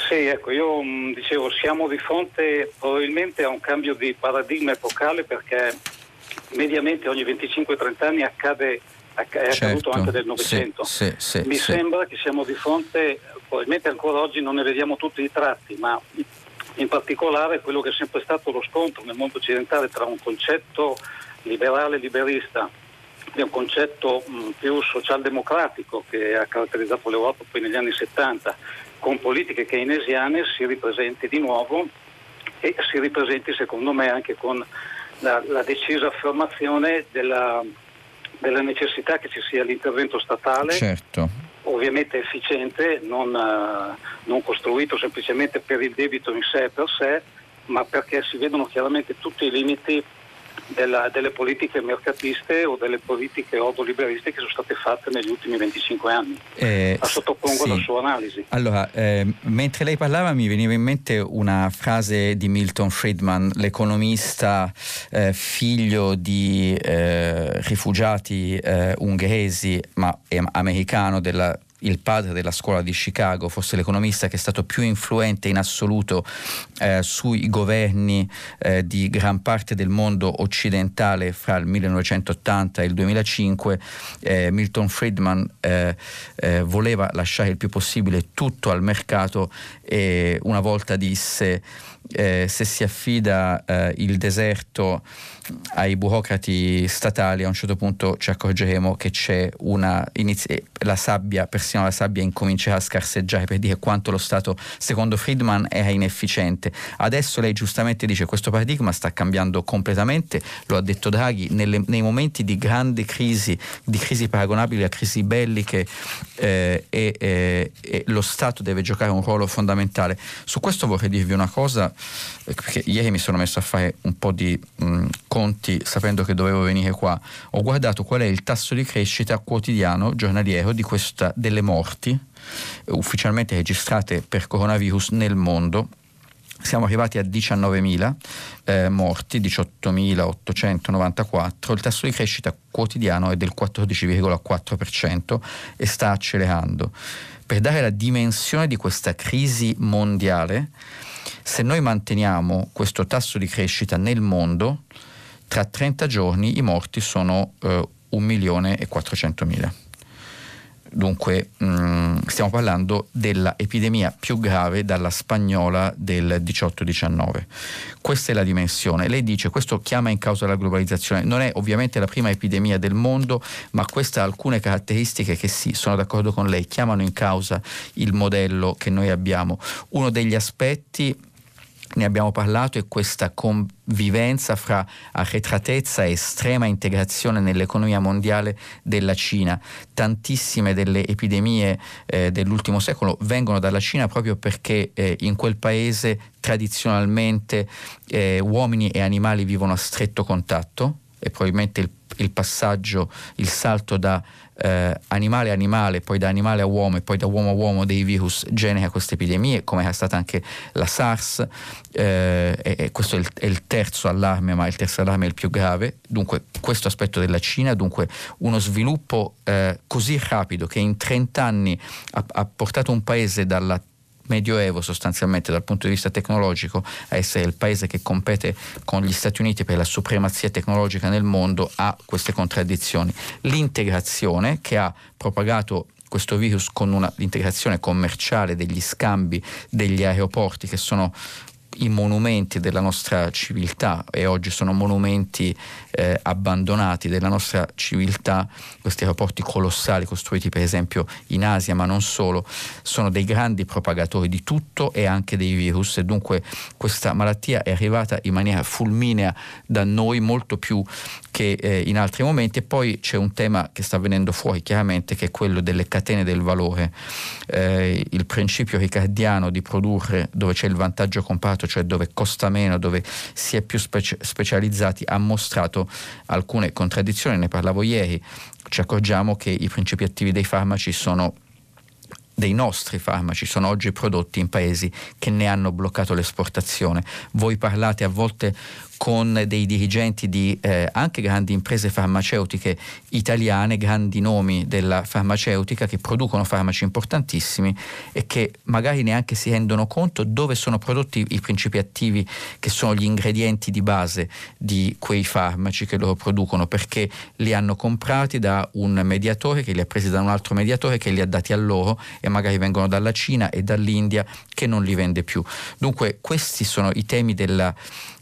Sì, ecco, io mh, dicevo siamo di fronte probabilmente a un cambio di paradigma epocale perché mediamente ogni 25-30 anni accade, è accaduto anche nel Novecento. Certo. Sì, sì, Mi sì. sembra che siamo di fronte, probabilmente ancora oggi non ne vediamo tutti i tratti, ma in particolare quello che è sempre stato lo scontro nel mondo occidentale tra un concetto liberale liberista è un concetto mh, più socialdemocratico che ha caratterizzato l'Europa poi negli anni 70 con politiche keynesiane si ripresenti di nuovo e si ripresenti secondo me anche con la, la decisa affermazione della, della, necessità che ci sia l'intervento statale, certo. ovviamente efficiente, non, uh, non costruito semplicemente per il debito in sé per sé, ma perché si vedono chiaramente tutti i limiti della, delle politiche mercatiste o delle politiche ordoliberiste che sono state fatte negli ultimi 25 anni. Eh, la sottopongo sì. alla sua analisi. Allora, eh, mentre lei parlava mi veniva in mente una frase di Milton Friedman, l'economista eh, figlio di eh, rifugiati eh, ungheresi ma americano della il padre della scuola di Chicago, forse l'economista che è stato più influente in assoluto eh, sui governi eh, di gran parte del mondo occidentale fra il 1980 e il 2005, eh, Milton Friedman eh, eh, voleva lasciare il più possibile tutto al mercato e una volta disse eh, se si affida eh, il deserto ai burocrati statali a un certo punto ci accorgeremo che c'è una inizi- la sabbia, persino la sabbia incomincerà a scarseggiare per dire quanto lo Stato secondo Friedman era inefficiente. Adesso lei giustamente dice che questo paradigma sta cambiando completamente, lo ha detto Draghi, nelle, nei momenti di grande crisi, di crisi paragonabili a crisi belliche eh, e, eh, e lo Stato deve giocare un ruolo fondamentale. Su questo vorrei dirvi una cosa perché ieri mi sono messo a fare un po' di mh, conti sapendo che dovevo venire qua, ho guardato qual è il tasso di crescita quotidiano, giornaliero, questa, delle morti eh, ufficialmente registrate per coronavirus nel mondo. Siamo arrivati a 19.000 eh, morti, 18.894, il tasso di crescita quotidiano è del 14,4% e sta accelerando. Per dare la dimensione di questa crisi mondiale, se noi manteniamo questo tasso di crescita nel mondo, tra 30 giorni i morti sono eh, 1 milione e 400 mila. Dunque mh, mm, stiamo parlando dell'epidemia più grave dalla spagnola del 18-19. Questa è la dimensione. Lei dice questo chiama in causa la globalizzazione. Non è ovviamente la prima epidemia del mondo, ma questa ha alcune caratteristiche che sì, sono d'accordo con lei, chiamano in causa il modello che noi abbiamo. Uno degli aspetti ne abbiamo parlato, è questa convivenza fra arretratezza e estrema integrazione nell'economia mondiale della Cina. Tantissime delle epidemie eh, dell'ultimo secolo vengono dalla Cina proprio perché eh, in quel paese tradizionalmente eh, uomini e animali vivono a stretto contatto e probabilmente il, il passaggio, il salto da eh, animale a animale, poi da animale a uomo e poi da uomo a uomo dei virus genera queste epidemie, come è stata anche la SARS, eh, e, e, questo è il, è il, terzo allarme, ma il terzo allarme è il più grave. Dunque, questo aspetto della Cina, dunque uno sviluppo eh, così rapido che in 30 anni ha, ha portato un paese dalla medioevo sostanzialmente dal punto di vista tecnologico a essere il paese che compete con gli Stati Uniti per la supremazia tecnologica nel mondo ha queste contraddizioni. L'integrazione che ha propagato questo virus con una, l'integrazione commerciale degli scambi degli aeroporti che sono i monumenti della nostra civiltà e oggi sono monumenti eh, abbandonati della nostra civiltà, questi aeroporti colossali costruiti per esempio in Asia ma non solo, sono dei grandi propagatori di tutto e anche dei virus. E dunque questa malattia è arrivata in maniera fulminea da noi molto più che eh, in altri momenti. E poi c'è un tema che sta venendo fuori chiaramente che è quello delle catene del valore, eh, il principio ricardiano di produrre dove c'è il vantaggio comparato, cioè dove costa meno, dove si è più speci- specializzati, ha mostrato alcune contraddizioni, ne parlavo ieri, ci accorgiamo che i principi attivi dei farmaci sono dei nostri farmaci sono oggi prodotti in paesi che ne hanno bloccato l'esportazione. Voi parlate a volte con dei dirigenti di eh, anche grandi imprese farmaceutiche italiane, grandi nomi della farmaceutica che producono farmaci importantissimi e che magari neanche si rendono conto dove sono prodotti i principi attivi che sono gli ingredienti di base di quei farmaci che loro producono perché li hanno comprati da un mediatore che li ha presi da un altro mediatore che li ha dati a loro e magari vengono dalla Cina e dall'India che non li vende più. Dunque questi sono i temi della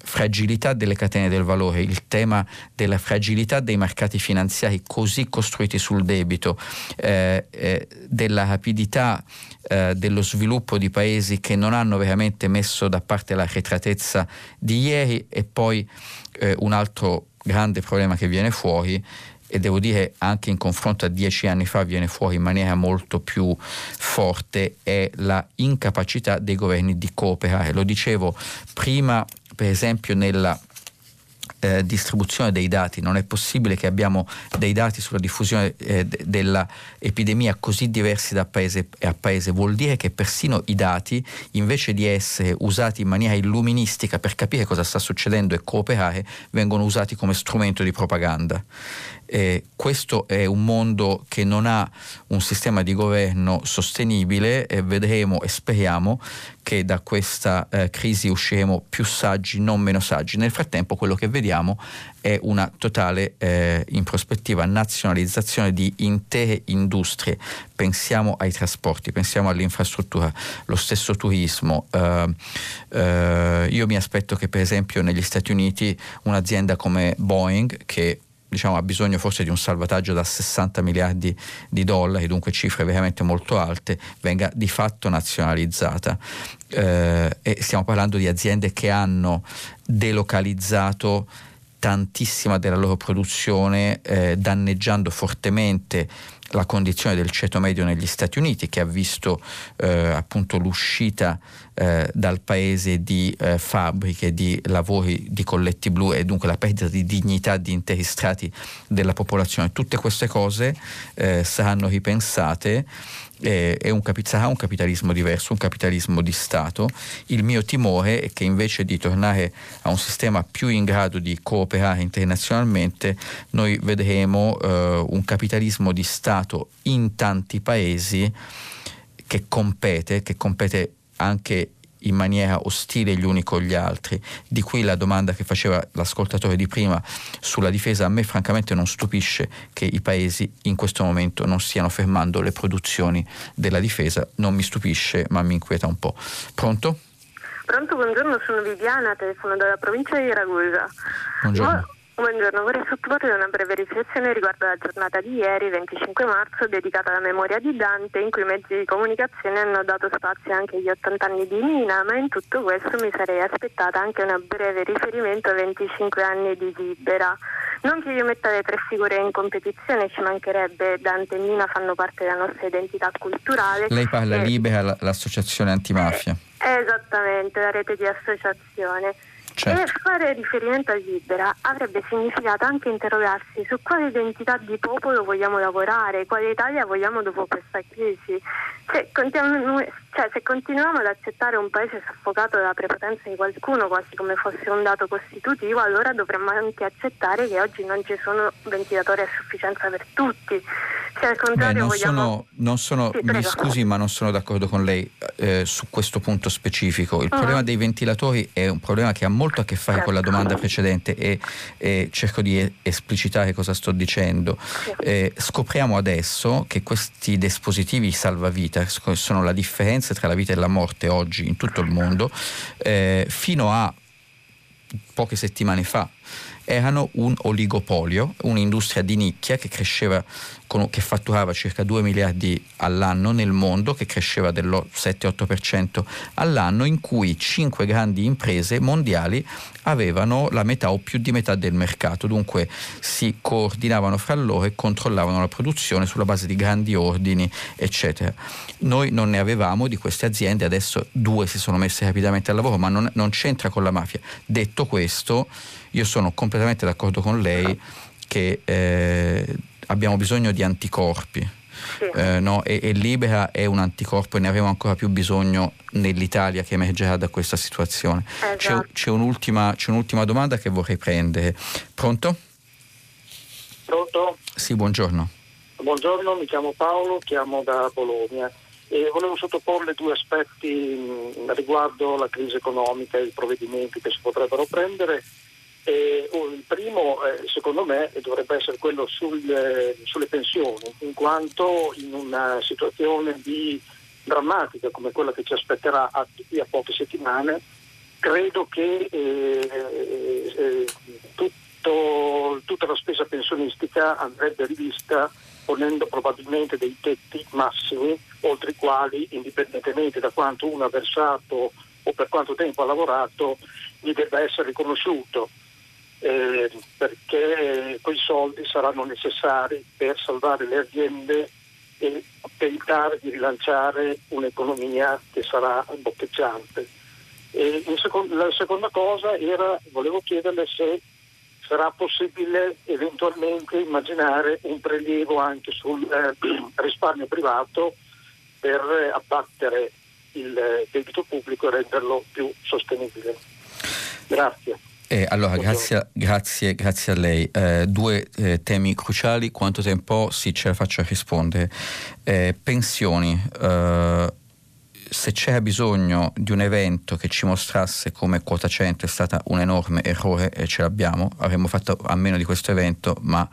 fragilità delle catene del valore, il tema della fragilità dei mercati finanziari così costruiti sul debito, eh, eh, della rapidità eh, dello sviluppo di paesi che non hanno veramente messo da parte la retratezza di ieri e poi eh, un altro grande problema che viene fuori e devo dire anche in confronto a dieci anni fa viene fuori in maniera molto più forte è la incapacità dei governi di cooperare. Lo dicevo prima per esempio nella eh, distribuzione dei dati, non è possibile che abbiamo dei dati sulla diffusione eh, d- dell'epidemia così diversi da paese a paese, vuol dire che persino i dati, invece di essere usati in maniera illuministica per capire cosa sta succedendo e cooperare, vengono usati come strumento di propaganda. Eh, questo è un mondo che non ha un sistema di governo sostenibile e vedremo e speriamo che da questa eh, crisi usciremo più saggi, non meno saggi. Nel frattempo quello che vediamo è una totale, eh, in prospettiva, nazionalizzazione di intere industrie. Pensiamo ai trasporti, pensiamo all'infrastruttura, lo stesso turismo. Uh, uh, io mi aspetto che per esempio negli Stati Uniti un'azienda come Boeing, che diciamo, ha bisogno forse di un salvataggio da 60 miliardi di dollari, dunque cifre veramente molto alte, venga di fatto nazionalizzata. Eh, e stiamo parlando di aziende che hanno delocalizzato tantissima della loro produzione, eh, danneggiando fortemente la condizione del ceto medio negli Stati Uniti che ha visto eh, appunto l'uscita eh, dal paese di eh, fabbriche, di lavori di colletti blu e dunque la perdita di dignità di interi strati della popolazione. Tutte queste cose eh, saranno ripensate eh, un capi- sarà un capitalismo diverso, un capitalismo di Stato. Il mio timore è che invece di tornare a un sistema più in grado di cooperare internazionalmente, noi vedremo eh, un capitalismo di Stato in tanti paesi che compete, che compete anche in maniera ostile gli uni con gli altri. Di qui la domanda che faceva l'ascoltatore di prima sulla difesa. A me francamente non stupisce che i paesi in questo momento non stiano fermando le produzioni della difesa, non mi stupisce ma mi inquieta un po'. Pronto? Pronto, buongiorno, sono Viviana, telefono dalla provincia di Ragusa. Buongiorno. Buongiorno, vorrei sottoporre una breve riflessione riguardo la giornata di ieri, 25 marzo, dedicata alla memoria di Dante, in cui i mezzi di comunicazione hanno dato spazio anche agli 80 anni di Mina, ma in tutto questo mi sarei aspettata anche un breve riferimento ai 25 anni di Libera. Non che io metta le tre figure in competizione, ci mancherebbe, Dante e Mina fanno parte della nostra identità culturale. Lei parla e... Libera, l'associazione antimafia. Eh, esattamente, la rete di associazione. Certo. E fare riferimento a Libera avrebbe significato anche interrogarsi su quale identità di popolo vogliamo lavorare, quale Italia vogliamo dopo questa crisi. Se continuiamo, cioè, se continuiamo ad accettare un paese soffocato dalla prepotenza di qualcuno, quasi come fosse un dato costitutivo, allora dovremmo anche accettare che oggi non ci sono ventilatori a sufficienza per tutti. Se al contrario Beh, non vogliamo... sono, non sono sì, mi scusi, ma non sono d'accordo con lei eh, su questo punto specifico. Il uh-huh. problema dei ventilatori è un problema che ha molto a che fare certo. con la domanda precedente e, e, cerco di esplicitare cosa sto dicendo. Eh, scopriamo adesso che questi dispositivi salvavita sono la differenza tra la vita e la morte oggi in tutto il mondo, eh, fino a poche settimane fa erano un oligopolio, un'industria di nicchia che cresceva che fatturava circa 2 miliardi all'anno nel mondo, che cresceva dello 7-8% all'anno, in cui 5 grandi imprese mondiali avevano la metà o più di metà del mercato, dunque si coordinavano fra loro e controllavano la produzione sulla base di grandi ordini, eccetera. Noi non ne avevamo di queste aziende, adesso due si sono messe rapidamente al lavoro, ma non, non c'entra con la mafia. Detto questo, io sono completamente d'accordo con lei che eh, abbiamo bisogno di anticorpi. Sì. Eh, no? e, e, Libera è un anticorpo e ne avremo ancora più bisogno nell'Italia che emergerà da questa situazione. Esatto. C'è, c'è, un'ultima, c'è, un'ultima, domanda che vorrei prendere. Pronto? Pronto? Sì, buongiorno. Buongiorno, mi chiamo Paolo, chiamo da Bologna e volevo sottoporle due aspetti mh, riguardo la crisi economica e i provvedimenti che si potrebbero prendere eh, il primo, eh, secondo me, dovrebbe essere quello sul, eh, sulle pensioni, in quanto in una situazione di drammatica come quella che ci aspetterà a, a poche settimane, credo che eh, eh, tutto, tutta la spesa pensionistica andrebbe rivista ponendo probabilmente dei tetti massimi oltre i quali, indipendentemente da quanto uno ha versato o per quanto tempo ha lavorato, gli debba essere riconosciuto. Eh, perché quei soldi saranno necessari per salvare le aziende e tentare di rilanciare un'economia che sarà boccheggiante. Secondo, la seconda cosa era, volevo chiederle se sarà possibile eventualmente immaginare un prelievo anche sul eh, [clears throat] risparmio privato per abbattere il debito pubblico e renderlo più sostenibile. Grazie. Eh, allora, grazie, grazie, grazie, a lei. Eh, due eh, temi cruciali, quanto tempo sì, ce la faccio a rispondere. Eh, pensioni. Se c'era bisogno di un evento che ci mostrasse come quota 100 è stato un enorme errore e ce l'abbiamo, avremmo fatto a meno di questo evento, ma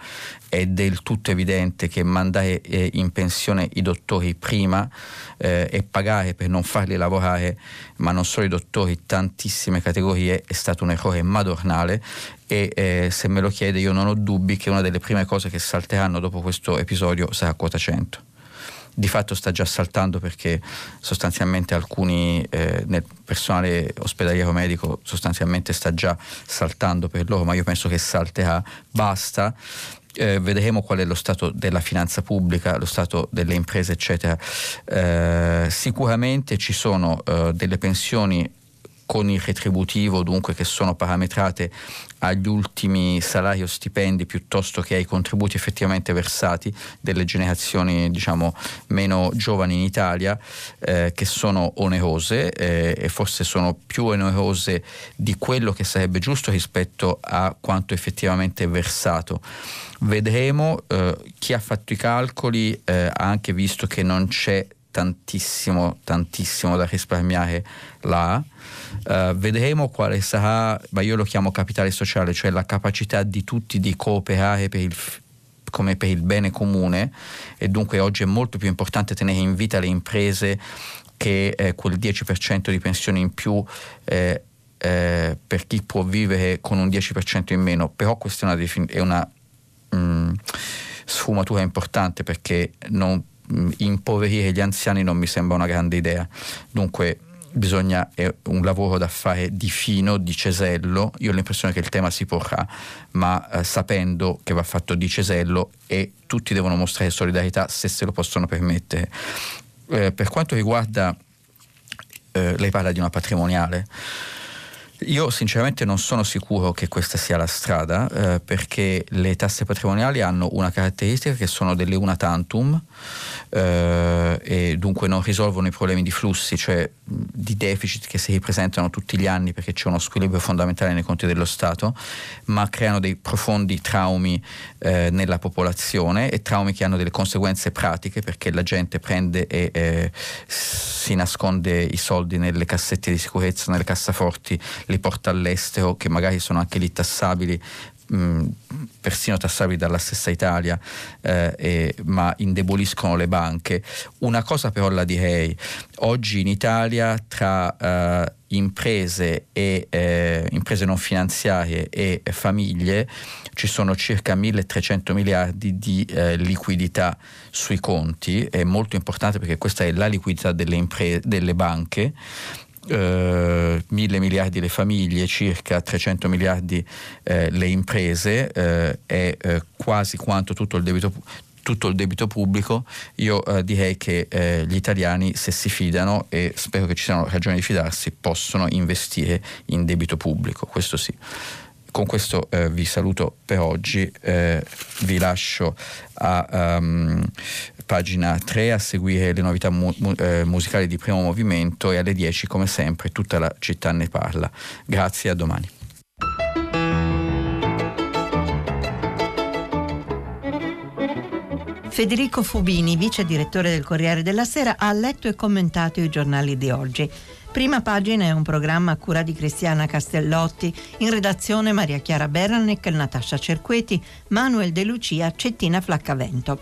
è del tutto evidente che mandare eh, in pensione i dottori prima eh, e pagare per non farli lavorare, ma non solo i dottori, tantissime categorie, è stato un errore madornale e eh, se me lo chiede io non ho dubbi che una delle prime cose che salteranno dopo questo episodio sarà quota 100 di fatto sta già saltando perché sostanzialmente alcuni eh, nel personale ospedaliero medico sostanzialmente sta già saltando per loro, ma io penso che salterà, basta. Eh, vedremo qual è lo stato della finanza pubblica, lo stato delle imprese, eccetera. Eh, sicuramente ci sono eh, delle pensioni con il retributivo, dunque che sono parametrate agli ultimi salari o stipendi piuttosto che ai contributi effettivamente versati delle generazioni diciamo meno giovani in Italia eh, che sono onerose eh, e forse sono più onerose di quello che sarebbe giusto rispetto a quanto effettivamente versato. Vedremo, eh, chi ha fatto i calcoli eh, ha anche visto che non c'è tantissimo, tantissimo da risparmiare là. Uh, vedremo quale sarà, ma io lo chiamo capitale sociale, cioè la capacità di tutti di cooperare per il, come per il bene comune e dunque oggi è molto più importante tenere in vita le imprese che eh, quel 10% di pensione in più eh, eh, per chi può vivere con un 10% in meno, però questa è una, defin- è una mh, mm, sfumatura importante perché non, impoverire gli anziani non mi sembra una grande idea. Dunque bisogna, è un lavoro da fare di fino, di cesello. Io ho l'impressione che il tema si porrà, ma eh, sapendo che va fatto di cesello e tutti devono mostrare solidarietà se se lo possono permettere. Eh, per quanto riguarda, eh, lei parla di una patrimoniale. Io sinceramente non sono sicuro che questa sia la strada eh, perché le tasse patrimoniali hanno una caratteristica che sono delle una tantum eh, e dunque non risolvono i problemi di flussi, cioè di deficit che si ripresentano tutti gli anni perché c'è uno squilibrio fondamentale nei conti dello Stato, ma creano dei profondi traumi eh, nella popolazione e traumi che hanno delle conseguenze pratiche perché la gente prende e eh, si nasconde i soldi nelle cassette di sicurezza, nelle cassaforti, li porta all'estero che magari sono anche lì tassabili persino tassabili dalla stessa Italia, eh, e, ma indeboliscono le banche. Una cosa però la direi, oggi in Italia tra eh, imprese, e, eh, imprese non finanziarie e famiglie ci sono circa 1300 miliardi di eh, liquidità sui conti, è molto importante perché questa è la liquidità delle, impre- delle banche eh, mille miliardi le famiglie, circa 300 miliardi eh, le imprese, eh, è eh, quasi quanto tutto il debito tutto il debito pubblico, io eh, direi che eh, gli italiani, se si fidano, e spero che ci siano ragioni di fidarsi, possono investire in debito pubblico, questo sì. Con questo eh, vi saluto per oggi, eh, vi lascio a um, pagina 3 a seguire le novità mu- eh, musicali di primo movimento e alle 10 come sempre tutta la città ne parla. Grazie, a domani. Federico Fubini, vice direttore del Corriere della Sera, ha letto e commentato i giornali di oggi. Prima pagina è un programma a cura di Cristiana Castellotti, in redazione Maria Chiara Beranec, Natascia Cerqueti, Manuel De Lucia, Cettina Flaccavento.